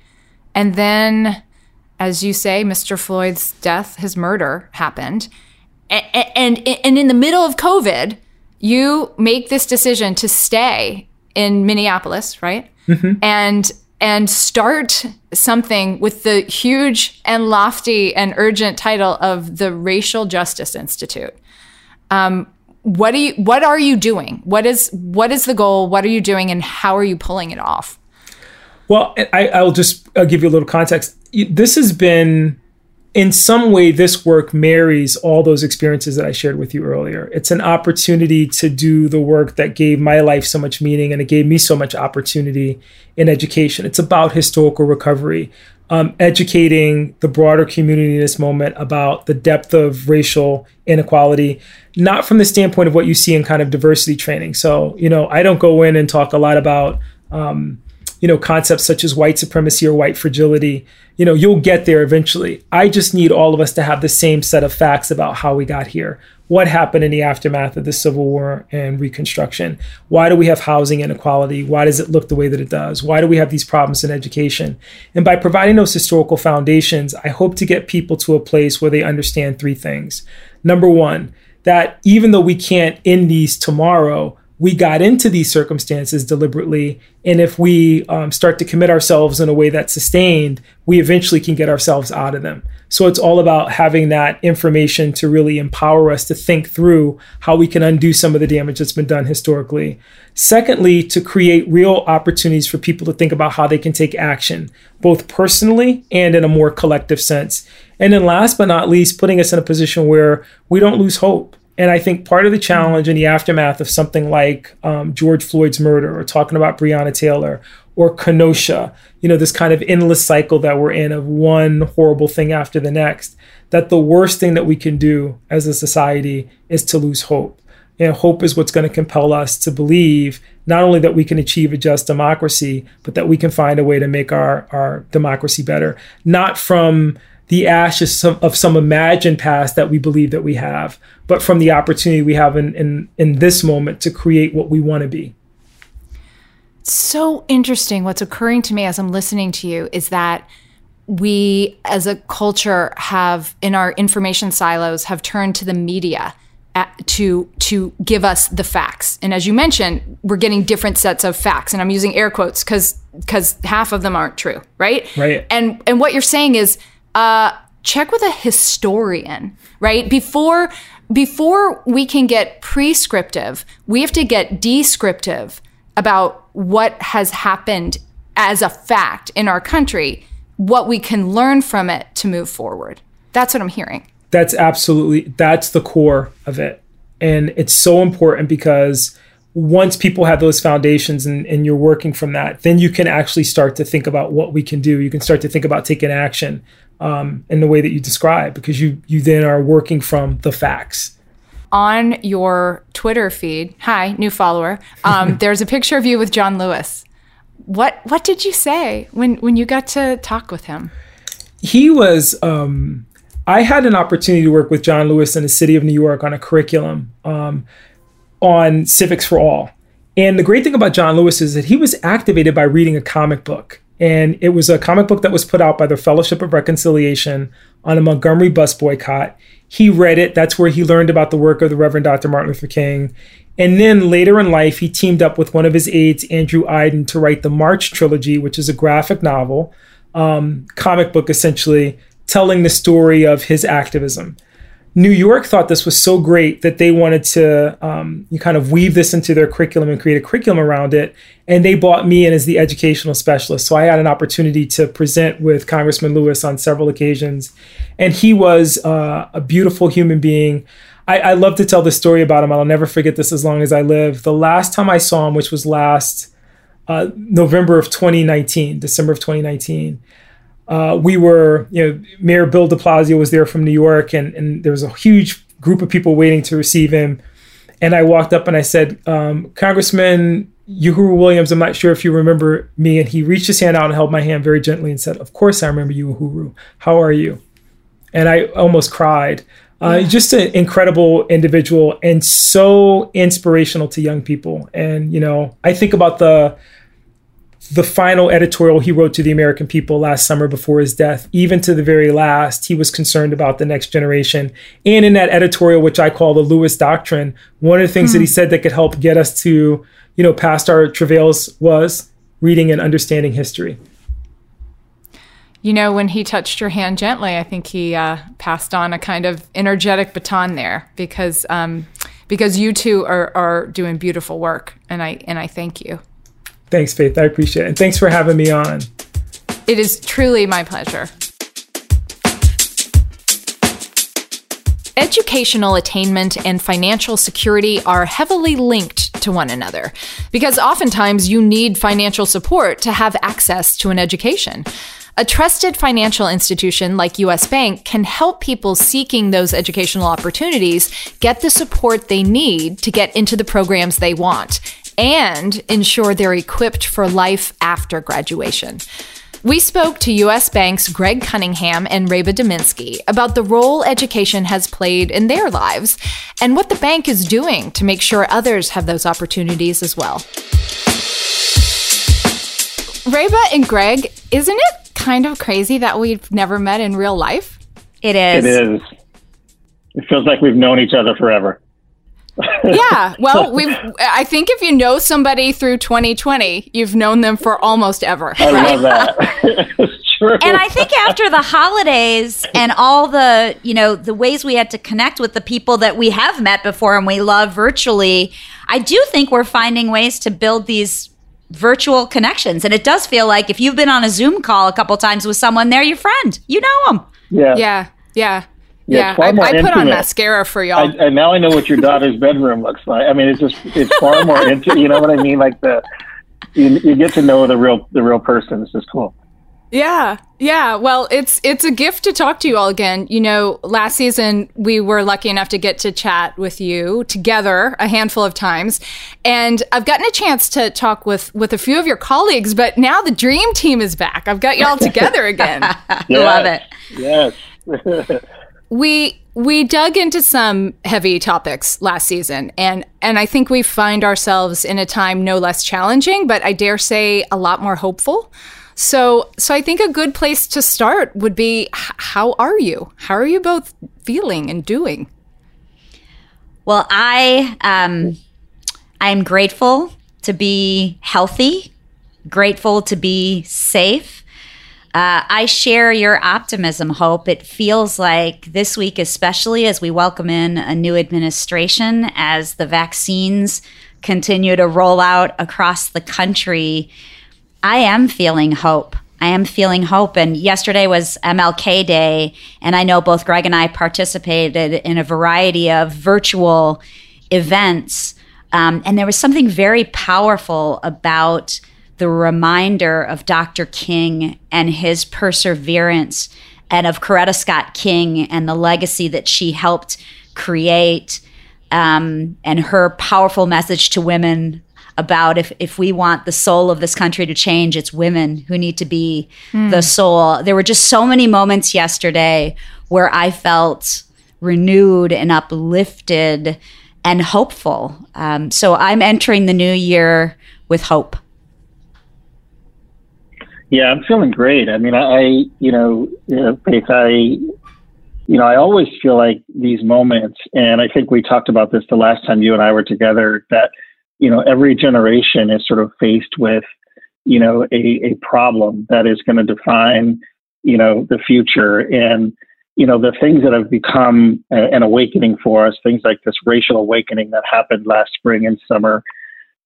And then, as you say, Mr. Floyd's death, his murder happened. And, and, and in the middle of COVID, you make this decision to stay in Minneapolis, right? Mm-hmm. And and start something with the huge and lofty and urgent title of the Racial Justice Institute. Um, what are you What are you doing? What is What is the goal? What are you doing, and how are you pulling it off? Well, I, I'll just I'll give you a little context. This has been in some way, this work marries all those experiences that I shared with you earlier. It's an opportunity to do the work that gave my life so much meaning and it gave me so much opportunity in education. It's about historical recovery, um, educating the broader community in this moment about the depth of racial inequality, not from the standpoint of what you see in kind of diversity training. So, you know, I don't go in and talk a lot about. Um, you know concepts such as white supremacy or white fragility you know you'll get there eventually. I just need all of us to have the same set of facts about how we got here. What happened in the aftermath of the civil war and reconstruction? Why do we have housing inequality? Why does it look the way that it does? Why do we have these problems in education? And by providing those historical foundations i hope to get people to a place where they understand three things. Number one that even though we can't end these tomorrow we got into these circumstances deliberately. And if we um, start to commit ourselves in a way that's sustained, we eventually can get ourselves out of them. So it's all about having that information to really empower us to think through how we can undo some of the damage that's been done historically. Secondly, to create real opportunities for people to think about how they can take action, both personally and in a more collective sense. And then last but not least, putting us in a position where we don't lose hope and I think part of the challenge in the aftermath of something like um, George Floyd's murder, or talking about Breonna Taylor, or Kenosha, you know, this kind of endless cycle that we're in of one horrible thing after the next, that the worst thing that we can do as a society is to lose hope. And hope is what's going to compel us to believe not only that we can achieve a just democracy, but that we can find a way to make our, our democracy better, not from the ashes of some imagined past that we believe that we have, but from the opportunity we have in, in, in this moment to create what we want to be. So interesting. What's occurring to me as I'm listening to you is that we as a culture have in our information silos have turned to the media at, to to give us the facts and as you mentioned we're getting different sets of facts and i'm using air quotes because because half of them aren't true right right and and what you're saying is uh, check with a historian, right? Before before we can get prescriptive, we have to get descriptive about what has happened as a fact in our country, what we can learn from it to move forward. That's what I'm hearing. That's absolutely that's the core of it. And it's so important because once people have those foundations and, and you're working from that, then you can actually start to think about what we can do. You can start to think about taking action um, in the way that you describe because you you then are working from the facts. On your twitter feed hi new follower um, (laughs) there's a picture of you with john lewis. What what did you say when when you got to talk with him? He was um, i had an opportunity to work with john lewis in the city of new york on a curriculum um, on civics for all. And the great thing about john lewis is that he was activated by reading a comic book and it was a comic book that was put out by the Fellowship of Reconciliation on a Montgomery bus boycott. He read it. That's where he learned about the work of the Reverend Dr. Martin Luther King. And then later in life, he teamed up with one of his aides, Andrew Aydin, to write the March trilogy, which is a graphic novel, um, comic book essentially, telling the story of his activism. New York thought this was so great that they wanted to um, you kind of weave this into their curriculum and create a curriculum around it. And they brought me in as the educational specialist. So I had an opportunity to present with Congressman Lewis on several occasions. And he was uh, a beautiful human being. I, I love to tell the story about him. I'll never forget this as long as I live. The last time I saw him, which was last uh, November of 2019, December of 2019, uh, we were, you know, Mayor Bill de Blasio was there from New York, and, and there was a huge group of people waiting to receive him. And I walked up and I said, um, Congressman Yohuru Williams, I'm not sure if you remember me. And he reached his hand out and held my hand very gently and said, Of course I remember you, Yohuru. How are you? And I almost cried. Uh, yeah. Just an incredible individual and so inspirational to young people. And, you know, I think about the the final editorial he wrote to the American people last summer before his death, even to the very last, he was concerned about the next generation. And in that editorial, which I call the Lewis Doctrine, one of the things mm. that he hmm. said that could help get us to, you know, past our travails was reading and understanding history. You know, when he touched your hand gently, I think he uh, passed on a kind of energetic baton there because um, because you two are, are doing beautiful work, and I and I thank you. Thanks, Faith. I appreciate it. And thanks for having me on. It is truly my pleasure. Educational attainment and financial security are heavily linked to one another because oftentimes you need financial support to have access to an education. A trusted financial institution like US Bank can help people seeking those educational opportunities get the support they need to get into the programs they want and ensure they're equipped for life after graduation. We spoke to U.S. Bank's Greg Cunningham and Reba Dominski about the role education has played in their lives and what the bank is doing to make sure others have those opportunities as well. Reba and Greg, isn't it kind of crazy that we've never met in real life? It is. It is. It feels like we've known each other forever yeah. (laughs) Well, we've. I think if you know somebody through 2020, you've known them for almost ever. I right? love that. (laughs) True. And I think after the holidays and all the, you know, the ways we had to connect with the people that we have met before and we love virtually, I do think we're finding ways to build these virtual connections. And it does feel like if you've been on a Zoom call a couple times with someone, they're your friend. You know them. Yeah. Yeah. Yeah. Yeah, yeah I, I put on mascara for y'all. I, and now I know what your daughter's bedroom looks like. I mean, it's just it's far more (laughs) intimate. You know what I mean? Like the you, you get to know the real the real person. It's just cool. Yeah. Yeah. Well, it's it's a gift to talk to you all again. You know, last season we were lucky enough to get to chat with you together a handful of times. And I've gotten a chance to talk with with a few of your colleagues, but now the dream team is back. I've got y'all (laughs) together again. yes. Love it. Yes. (laughs) we we dug into some heavy topics last season and and I think we find ourselves in a time no less challenging but I dare say a lot more hopeful. So so I think a good place to start would be how are you? How are you both feeling and doing? Well, I um I'm grateful to be healthy, grateful to be safe uh, I share your optimism, Hope. It feels like this week, especially as we welcome in a new administration, as the vaccines continue to roll out across the country, I am feeling hope. I am feeling hope. And yesterday was MLK Day, and I know both Greg and I participated in a variety of virtual events. Um, and there was something very powerful about the reminder of Dr. King and his perseverance and of Coretta Scott King and the legacy that she helped create um, and her powerful message to women about if, if we want the soul of this country to change, it's women who need to be mm. the soul. There were just so many moments yesterday where I felt renewed and uplifted and hopeful. Um, so I'm entering the new year with hope. Yeah, I'm feeling great. I mean, I, you know, you know, Faith, I, you know, I always feel like these moments, and I think we talked about this the last time you and I were together, that, you know, every generation is sort of faced with, you know, a, a problem that is going to define, you know, the future. And, you know, the things that have become an awakening for us, things like this racial awakening that happened last spring and summer,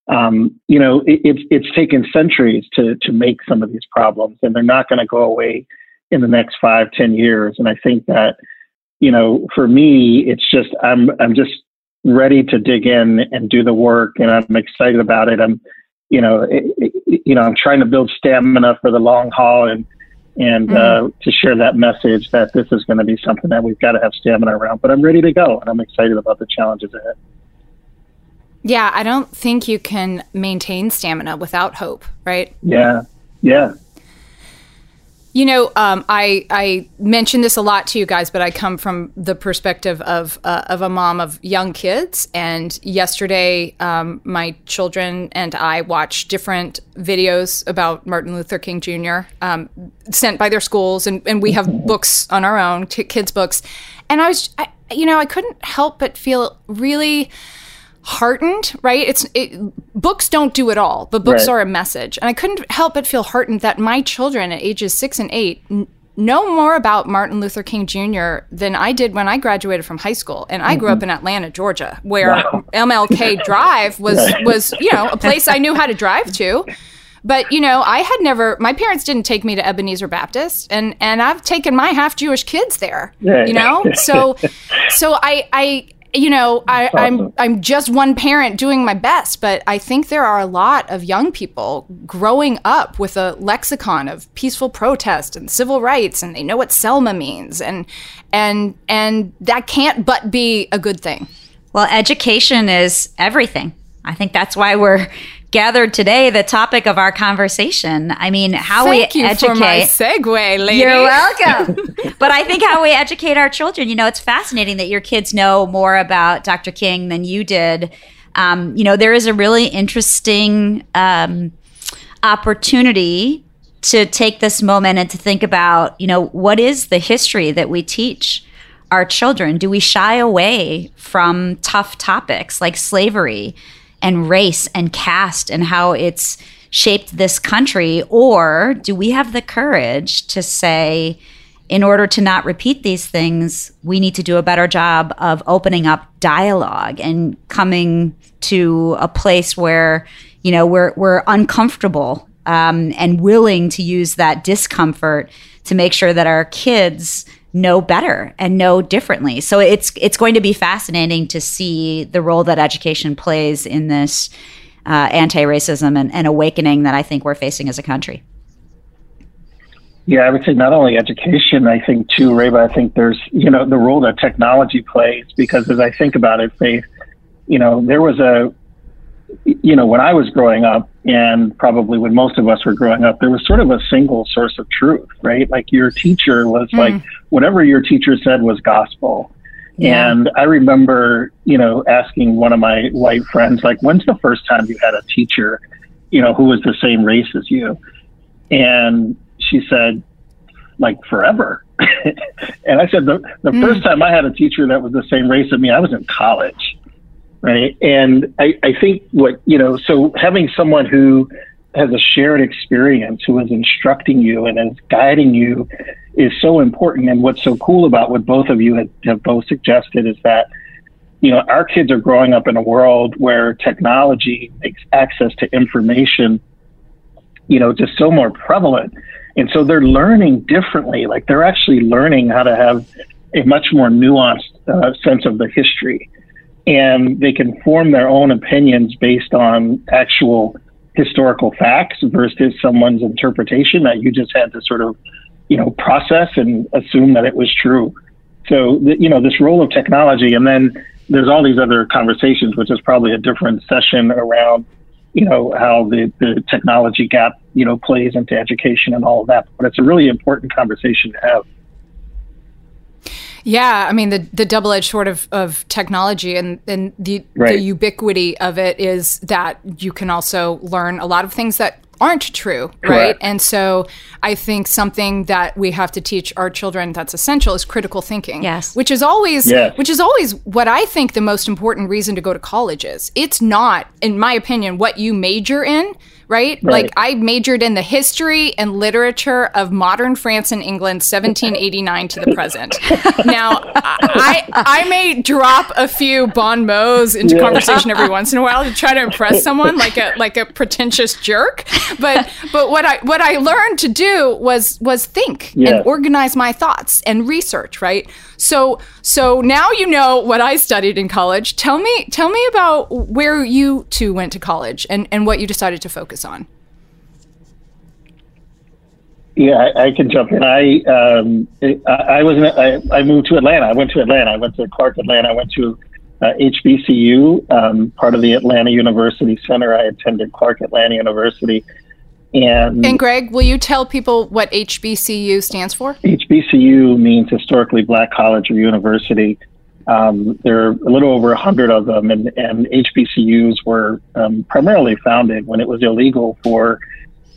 um, you know, it, it's it's taken centuries to to make some of these problems, and they're not going to go away in the next five, ten years. And I think that you know, for me, it's just I'm I'm just ready to dig in and do the work, and I'm excited about it. I'm, you know, it, it, you know, I'm trying to build stamina for the long haul, and and mm-hmm. uh, to share that message that this is going to be something that we've got to have stamina around. But I'm ready to go, and I'm excited about the challenges ahead. Yeah, I don't think you can maintain stamina without hope, right? Yeah, yeah, you know, um, I I mention this a lot to you guys, but I come from the perspective of uh, of a mom of young kids. And yesterday, um, my children and I watched different videos about Martin Luther King Jr. Um, sent by their schools, and, and we have books on our own, t- kids books. And I was, I, you know, I couldn't help but feel really heartened, right? It's it, books don't do it all, but books right. are a message. And I couldn't help but feel heartened that my children at ages 6 and 8 n- know more about Martin Luther King Jr. than I did when I graduated from high school. And I mm-hmm. grew up mm-hmm. in Atlanta, Georgia, where wow. MLK (laughs) Drive was was, you know, a place I knew how to drive to. But you know, I had never. My parents didn't take me to Ebenezer Baptist, and and I've taken my half Jewish kids there. You know, (laughs) so so I I you know, I, I'm I'm just one parent doing my best, but I think there are a lot of young people growing up with a lexicon of peaceful protest and civil rights, and they know what Selma means, and and and that can't but be a good thing. Well, education is everything. I think that's why we're gathered today the topic of our conversation. I mean, how Thank we you educate. For my segue, lady. You're welcome. (laughs) but I think how we educate our children. You know, it's fascinating that your kids know more about Dr. King than you did. Um, you know, there is a really interesting um, opportunity to take this moment and to think about, you know, what is the history that we teach our children? Do we shy away from tough topics like slavery? And race and caste and how it's shaped this country? Or do we have the courage to say, in order to not repeat these things, we need to do a better job of opening up dialogue and coming to a place where, you know, we're, we're uncomfortable um, and willing to use that discomfort to make sure that our kids know better and know differently. So it's it's going to be fascinating to see the role that education plays in this uh, anti-racism and, and awakening that I think we're facing as a country. Yeah, I would say not only education, I think too, Reba, I think there's, you know, the role that technology plays because as I think about it, Faith, you know, there was a, you know, when I was growing up, and probably when most of us were growing up, there was sort of a single source of truth, right? Like your teacher was mm. like, whatever your teacher said was gospel. Yeah. And I remember, you know, asking one of my white friends, like, when's the first time you had a teacher, you know, who was the same race as you? And she said, like, forever. (laughs) and I said, the, the mm. first time I had a teacher that was the same race as me, I was in college right? And I, I think what, you know, so having someone who has a shared experience, who is instructing you and is guiding you is so important. And what's so cool about what both of you have, have both suggested is that, you know, our kids are growing up in a world where technology makes access to information, you know, just so more prevalent. And so they're learning differently. Like they're actually learning how to have a much more nuanced uh, sense of the history and they can form their own opinions based on actual historical facts versus someone's interpretation that you just had to sort of, you know, process and assume that it was true. So, you know, this role of technology, and then there's all these other conversations, which is probably a different session around, you know, how the, the technology gap, you know, plays into education and all of that. But it's a really important conversation to have. Yeah, I mean the the double edged sword of, of technology and and the right. the ubiquity of it is that you can also learn a lot of things that aren't true, right? And so I think something that we have to teach our children that's essential is critical thinking. Yes. Which is always Yes. which is always what I think the most important reason to go to college is. It's not, in my opinion, what you major in. Right? Like I majored in the history and literature of modern France and England, 1789 to the present. (laughs) now, I I may drop a few bon mots into conversation every once in a while to try to impress someone, like a (laughs) like a pretentious jerk. But but what I what I learned to do was was think Yes. and organize my thoughts and research. Right. So so now you know what I studied in college. Tell me tell me about where you two went to college and and what you decided to focus on. Yeah, I, I can jump in. I um, I, I was I, I moved to Atlanta. I went to Atlanta. I went to Clark Atlanta. I went to uh, HBCU, um, part of the Atlanta University Center. I attended Clark Atlanta University, and, And Greg, will you tell people what HBCU stands for? HBCU means historically black college or university. Um, there are a little over a hundred of them, and, and HBCUs were um, primarily founded when it was illegal for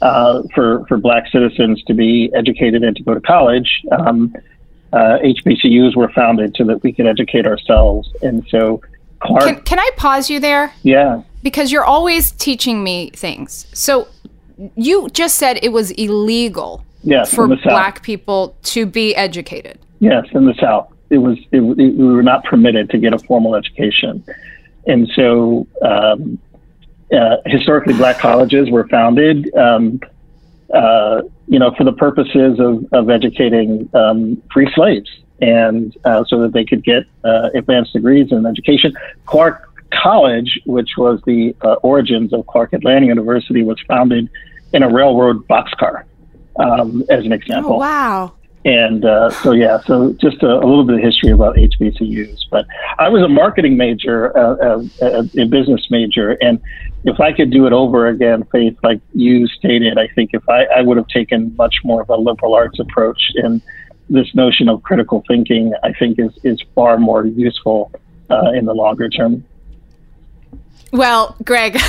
uh, for for black citizens to be educated and to go to college. Um, uh, HBCUs were founded so that we could educate ourselves, and so Clark, Can, can I pause you there? yeah, Because you're always teaching me things. So you just said it was illegal yes, for in the South. black people to be educated. Yes, in the South, it was it, it, we were not permitted to get a formal education, and so um, uh, historically, black colleges were founded, um, uh, you know, for the purposes of, of educating um, free slaves, and uh, so that they could get uh, advanced degrees in education. Clark College, which was the uh, origins of Clark Atlanta University, was founded in a railroad boxcar, um, as an example. Oh, wow. And uh, so, yeah, so just a, a little bit of history about HBCUs. But I was a marketing major, uh, uh, uh, a business major. And if I could do it over again, Faith, like you stated, I think if I, I would have taken much more of a liberal arts approach. And this notion of critical thinking, I think, is, is far more useful uh, in the longer term. Well, Greg, (laughs)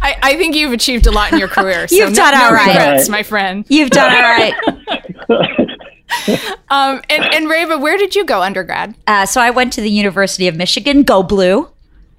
I, I think you've achieved a lot in your career. (laughs) So You've no, done no all right. regrets, my friend. You've done all right. (laughs) (laughs) Um, and, and Reba, where did you go undergrad? Uh, so I went to the University of Michigan. Go Blue.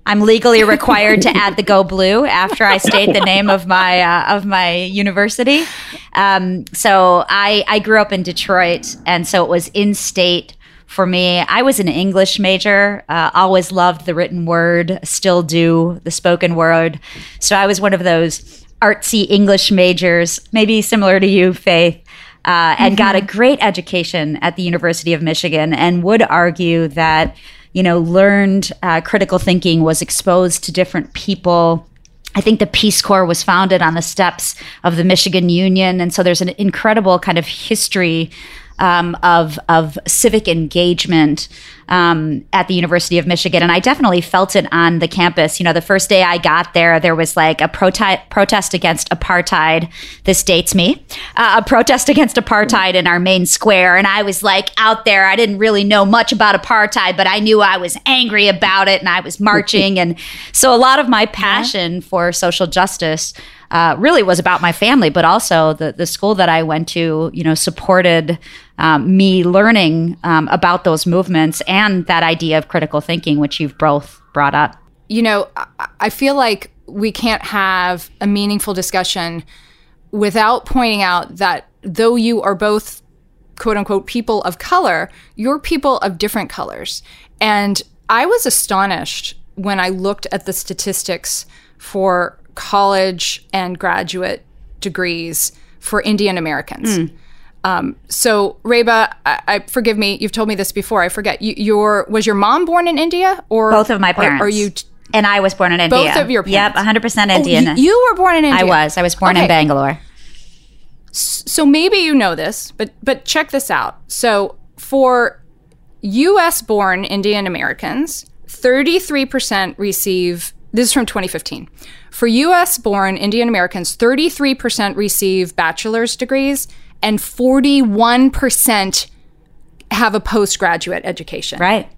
I'm legally required to add the Go Blue after I state the name of my uh, of my university. Um, so I I grew up in Detroit, and so it was in state for me. I was an English major. Uh, always loved the written word. Still do the spoken word. So I was one of those artsy English majors, maybe similar to you, Faith uh, and got a great education at the University of Michigan, and would argue that you know learned uh, critical thinking was exposed to different people. I think the Peace Corps was founded on the steps of the Michigan Union, and so there's an incredible kind of history um, of of civic engagement um, at the University of Michigan, and I definitely felt it on the campus. You know, the first day I got there, there was like a proti- protest against apartheid. This dates me. Uh, a protest against apartheid in our main square, and I was like out there. I didn't really know much about apartheid, but I knew I was angry about it, and I was marching, and so a lot of my passion for social justice uh, really was about my family, but also the the school that I went to, you know, supported um, me learning um, about those movements and that idea of critical thinking, which you've both brought up. You know, I, I feel like we can't have a meaningful discussion without pointing out that though you are both quote unquote people of color, you're people of different colors. And I was astonished when I looked at the statistics for college and graduate degrees for Indian Americans. Um, so Reba, I, I forgive me. You've told me this before. I forget. You, your was your mom born in India or Both of my parents. Are, you? T- and I was born in India. Both of your parents. Yep, 100% Oh, Indian. you, you were born in India. I was. I was born in Bangalore. So maybe you know this, but but check this out. So for U.S. born Indian Americans, 33% receive. This is from 2015. For U.S. born Indian Americans, 33% receive bachelor's degrees, and 41% have a postgraduate education. Right.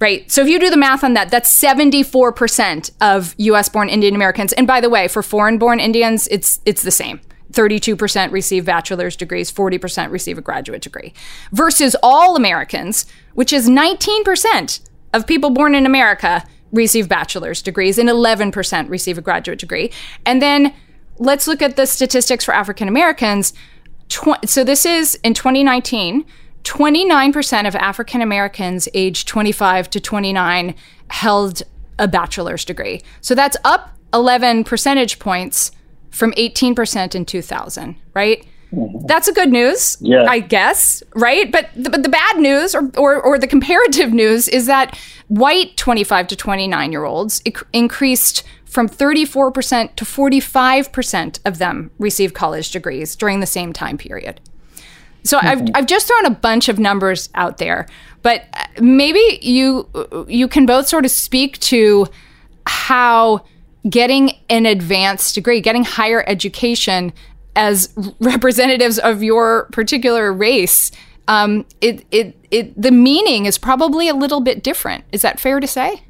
right? So if you do the math on that, that's 74% of US born Indian Americans. And by the way, for foreign born Indians, it's it's the same. 32% receive bachelor's degrees, 40% receive a graduate degree. Versus all Americans, which is 19% of people born in America receive bachelor's degrees and 11% receive a graduate degree. And then let's look at the statistics for African Americans. Tw- so this is in 2019, 29% of African Americans aged 25 to 29 held a bachelor's degree. So that's up 11 percentage points from 18% in 2000, right? Mm-hmm. That's a good news, yeah. I guess, right? But the, but the bad news or, or, or the comparative (laughs) news is that white 25 to 29 year olds increased from 34% to 45% of them received college degrees during the same time period. So. I've, I've just thrown a bunch of numbers out there, but uh, maybe you you can both sort of speak to how getting an advanced degree, getting higher education as (laughs) representatives of your particular race, um, it, it, it, the meaning is probably a little bit different. Is that fair to say?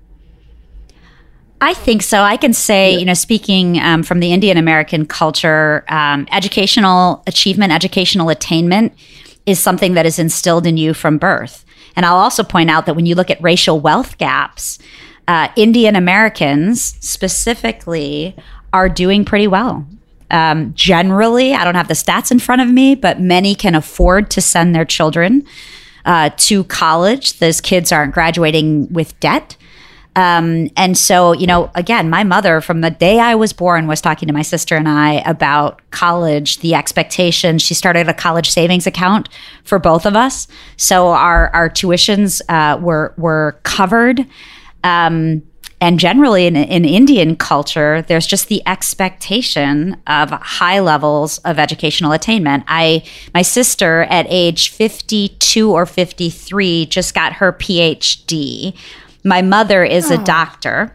I think so. I can say, yeah. you know, speaking um, from the Indian American culture, um, educational achievement, educational attainment is something that is instilled in you from birth. And I'll also point out that when you look at racial wealth gaps, uh, Indian Americans specifically are doing pretty well. Um, generally, I don't have the stats in front of me, but many can afford to send their children uh, to college. Those kids aren't graduating with debt. Um, and so, you know, again, my mother from the day I was born was talking to my sister and I about college, the expectation. She started a college savings account for both of us, so our our tuitions uh, were were covered. Um, and generally in, in Indian culture, there's just the expectation of high levels of educational attainment. I, my sister at age 52 or 53 just got her PhD my mother is oh. a doctor.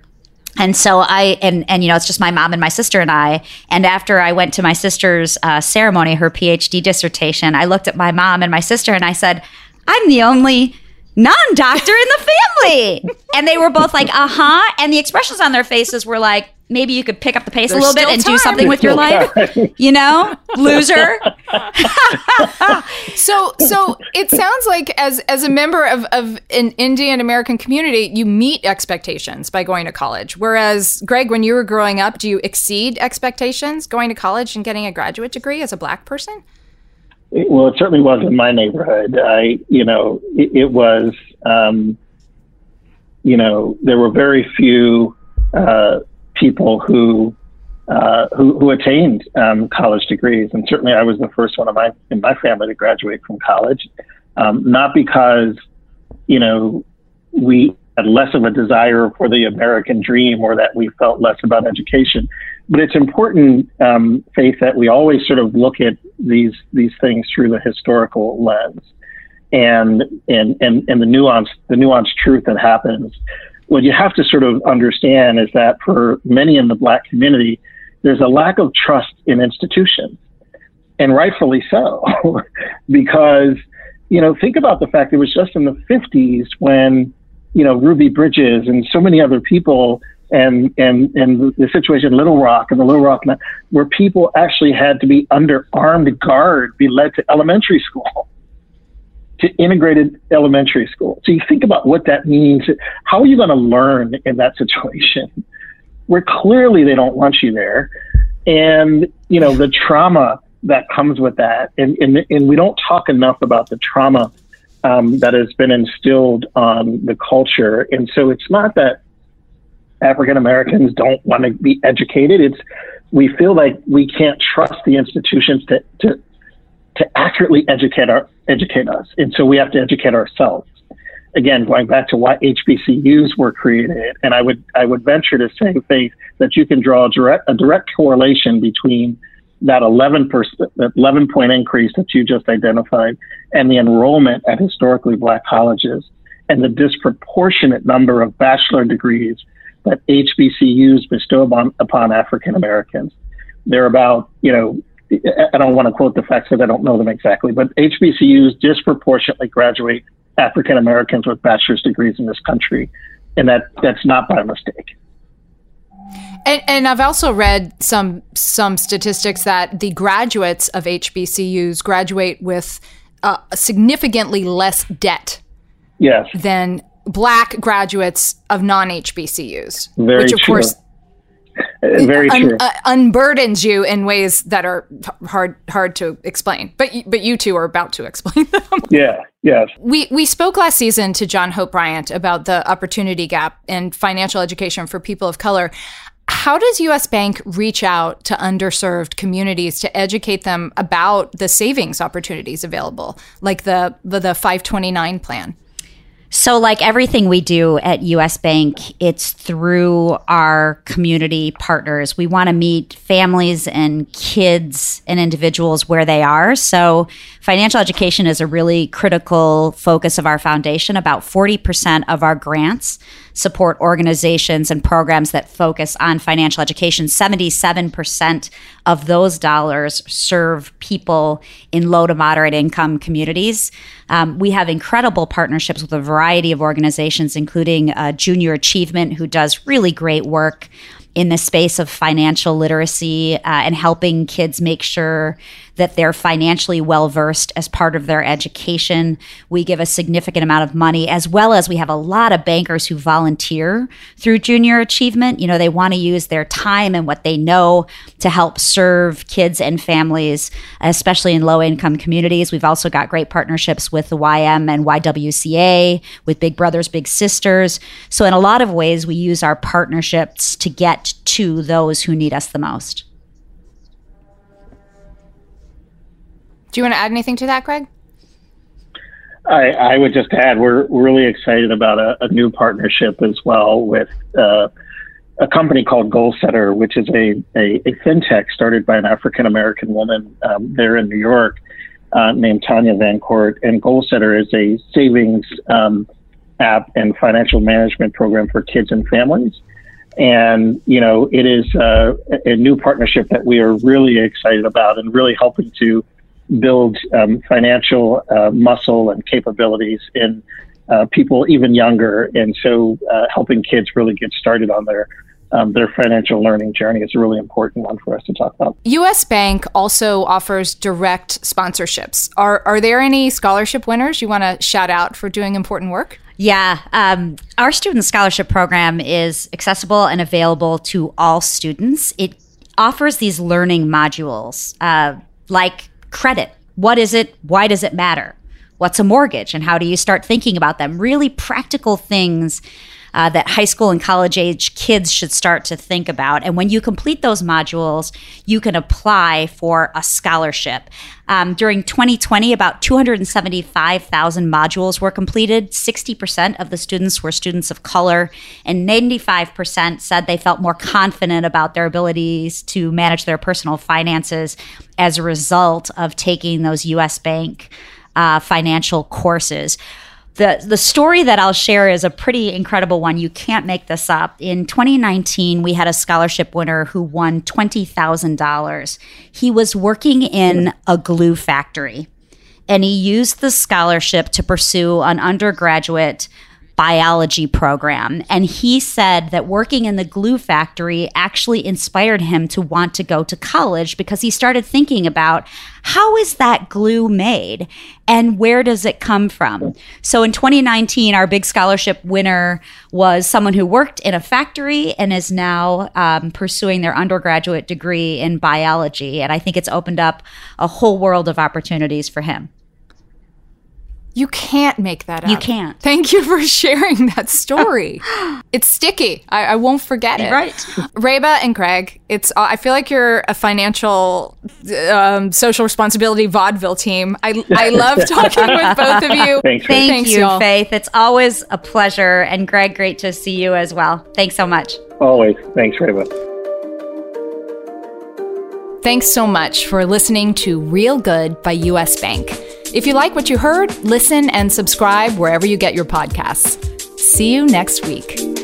And so I and and you know it's just my mom and my sister and I. And after I went to my sister's uh, ceremony, her PhD dissertation, I looked at my mom and my sister and I said, "I'm the only non-doctor in the family." (laughs) and they were both like, "Uh huh." And the expressions on their faces were like, maybe you could pick up the pace There's a little bit and time. do something with your life. you know, loser. (laughs) so, so it sounds like as as a member of of an Indian American community, you meet expectations by going to college. Whereas, Greg, when you were growing up, do you exceed expectations going to college and getting a graduate degree as a black person? Well, it certainly was in my neighborhood. I, you know, it, it was, um, you know, there were very few. Uh, people who uh, who, who, attained um, college degrees, and certainly I was the first one in my in my family to graduate from college. Um, not because you know we had less of a desire for the American dream or that we felt less about education, but it's important, um, Faith, that we always sort of look at these these things through the historical lens and and and, and the nuance the nuanced truth that happens what you have to sort of understand is that for many in the black community, there's a lack of trust in institutions, and rightfully so, (laughs) because you know think about the fact it was just in the 50s when you know Ruby Bridges and so many other people and and and the situation in Little Rock and the Little Rock where people actually had to be under armed guard, be led to elementary school to integrated elementary school. So you think about what that means. How are you going to learn in that situation where clearly they don't want you there? And, you know, the trauma that comes with that. And, and, and we don't talk enough about the trauma um, that has been instilled on the culture. And so it's not that African Americans don't want to be educated. It's we feel like we can't trust the institutions to, to to accurately educate our educate us, and so we have to educate ourselves. Again, going back to why HBCUs were created, and I would I would venture to say, Faith, that you can draw a direct a direct correlation between that 11 percent, that 11 point increase that you just identified, and the enrollment at historically black colleges, and the disproportionate number of bachelor degrees that HBCUs bestow upon, upon African Americans. They're about, you know, I don't want to quote the facts because I don't know them exactly, but HBCUs disproportionately graduate African Americans with bachelor's degrees in this country, and that that's not by mistake. And, and, I've also read some some statistics that the graduates of HBCUs graduate with uh, significantly less debt yes. than black graduates of non HBCUs, which of true. course very un, true. Uh, unburdens you in ways that are hard hard to explain. But but you two are about to explain (laughs) them. Yeah, yes. We we spoke last season to John Hope Bryant about the opportunity gap in financial education for people of color. How does US Bank reach out to underserved communities to educate them about the savings opportunities available, like the the, the 529 plan? So, like everything we do at US Bank, it's through our community partners. We want to meet families and kids and individuals where they are. So, financial education is a really critical focus of our foundation. About 40% of our grants support organizations and programs that focus on financial education. 77% of those dollars serve people in low to moderate income communities. Um, we have incredible partnerships with a variety of organizations, including uh, Junior Achievement, who does really great work in the space of financial literacy uh, and helping kids make sure that they're financially well versed as part of their education. We give a significant amount of money, as well as we have a lot of bankers who volunteer through Junior Achievement. You know, they want to use their time and what they know to help serve kids and families, especially in low income communities. We've also got great partnerships with the YM and YWCA, with Big Brothers Big Sisters. So, in a lot of ways, we use our partnerships to get to those who need us the most. Do you want to add anything to that, Greg? I, I would just add we're really excited about a, a new partnership as well with uh, a company called Goalsetter, which is a, a, a fintech started by an African American woman um, there in New York uh, named Tanya Van Court. And Goalsetter is a savings um, app and financial management program for kids and families. And, you know, it is uh, a new partnership that we are really excited about and really helping to build um, financial uh, muscle and capabilities in uh, people even younger. And so uh, helping kids really get started on their um, their financial learning journey is a really important one for us to talk about. US Bank also offers direct sponsorships. Are, are there any scholarship winners you want to shout out for doing important work? Yeah, um, our student scholarship program is accessible and available to all students. It offers these learning modules uh, like credit. What is it? Why does it matter? What's a mortgage? And how do you start thinking about them? Really practical things uh, that high school and college age kids should start to think about. And when you complete those modules, you can apply for a scholarship. Um, during 2020, about 275,000 modules were completed. 60% of the students were students of color, and 95% said they felt more confident about their abilities to manage their personal finances as a result of taking those US Bank uh, financial courses the the story that I'll share is a pretty incredible one. You can't make this up. In 2019, we had a scholarship winner who won twenty thousand dollars. He was working in a glue factory, and he used the scholarship to pursue an undergraduate biology program. And he said that working in the glue factory actually inspired him to want to go to college because he started thinking about how is that glue made and where does it come from? So in 2019, our big scholarship winner was someone who worked in a factory and is now um, pursuing their undergraduate degree in biology. And I think it's opened up a whole world of opportunities for him. You can't make that up. You can't. Thank you for (laughs) sharing that story. (laughs) it's sticky. I, I, won't forget it. Right. Reba and Craig, it's. Uh, I feel like you're a financial, um, social responsibility vaudeville team. I, I (laughs) love talking with both of you. Thanks, Thank Thanks, you, y'all. Faith. It's always a pleasure. And Greg, great to see you as well. Thanks so much. Always. Thanks, Reba. Thanks so much for listening to Real Good by US Bank. If you like what you heard, listen and subscribe wherever you get your podcasts. See you next week.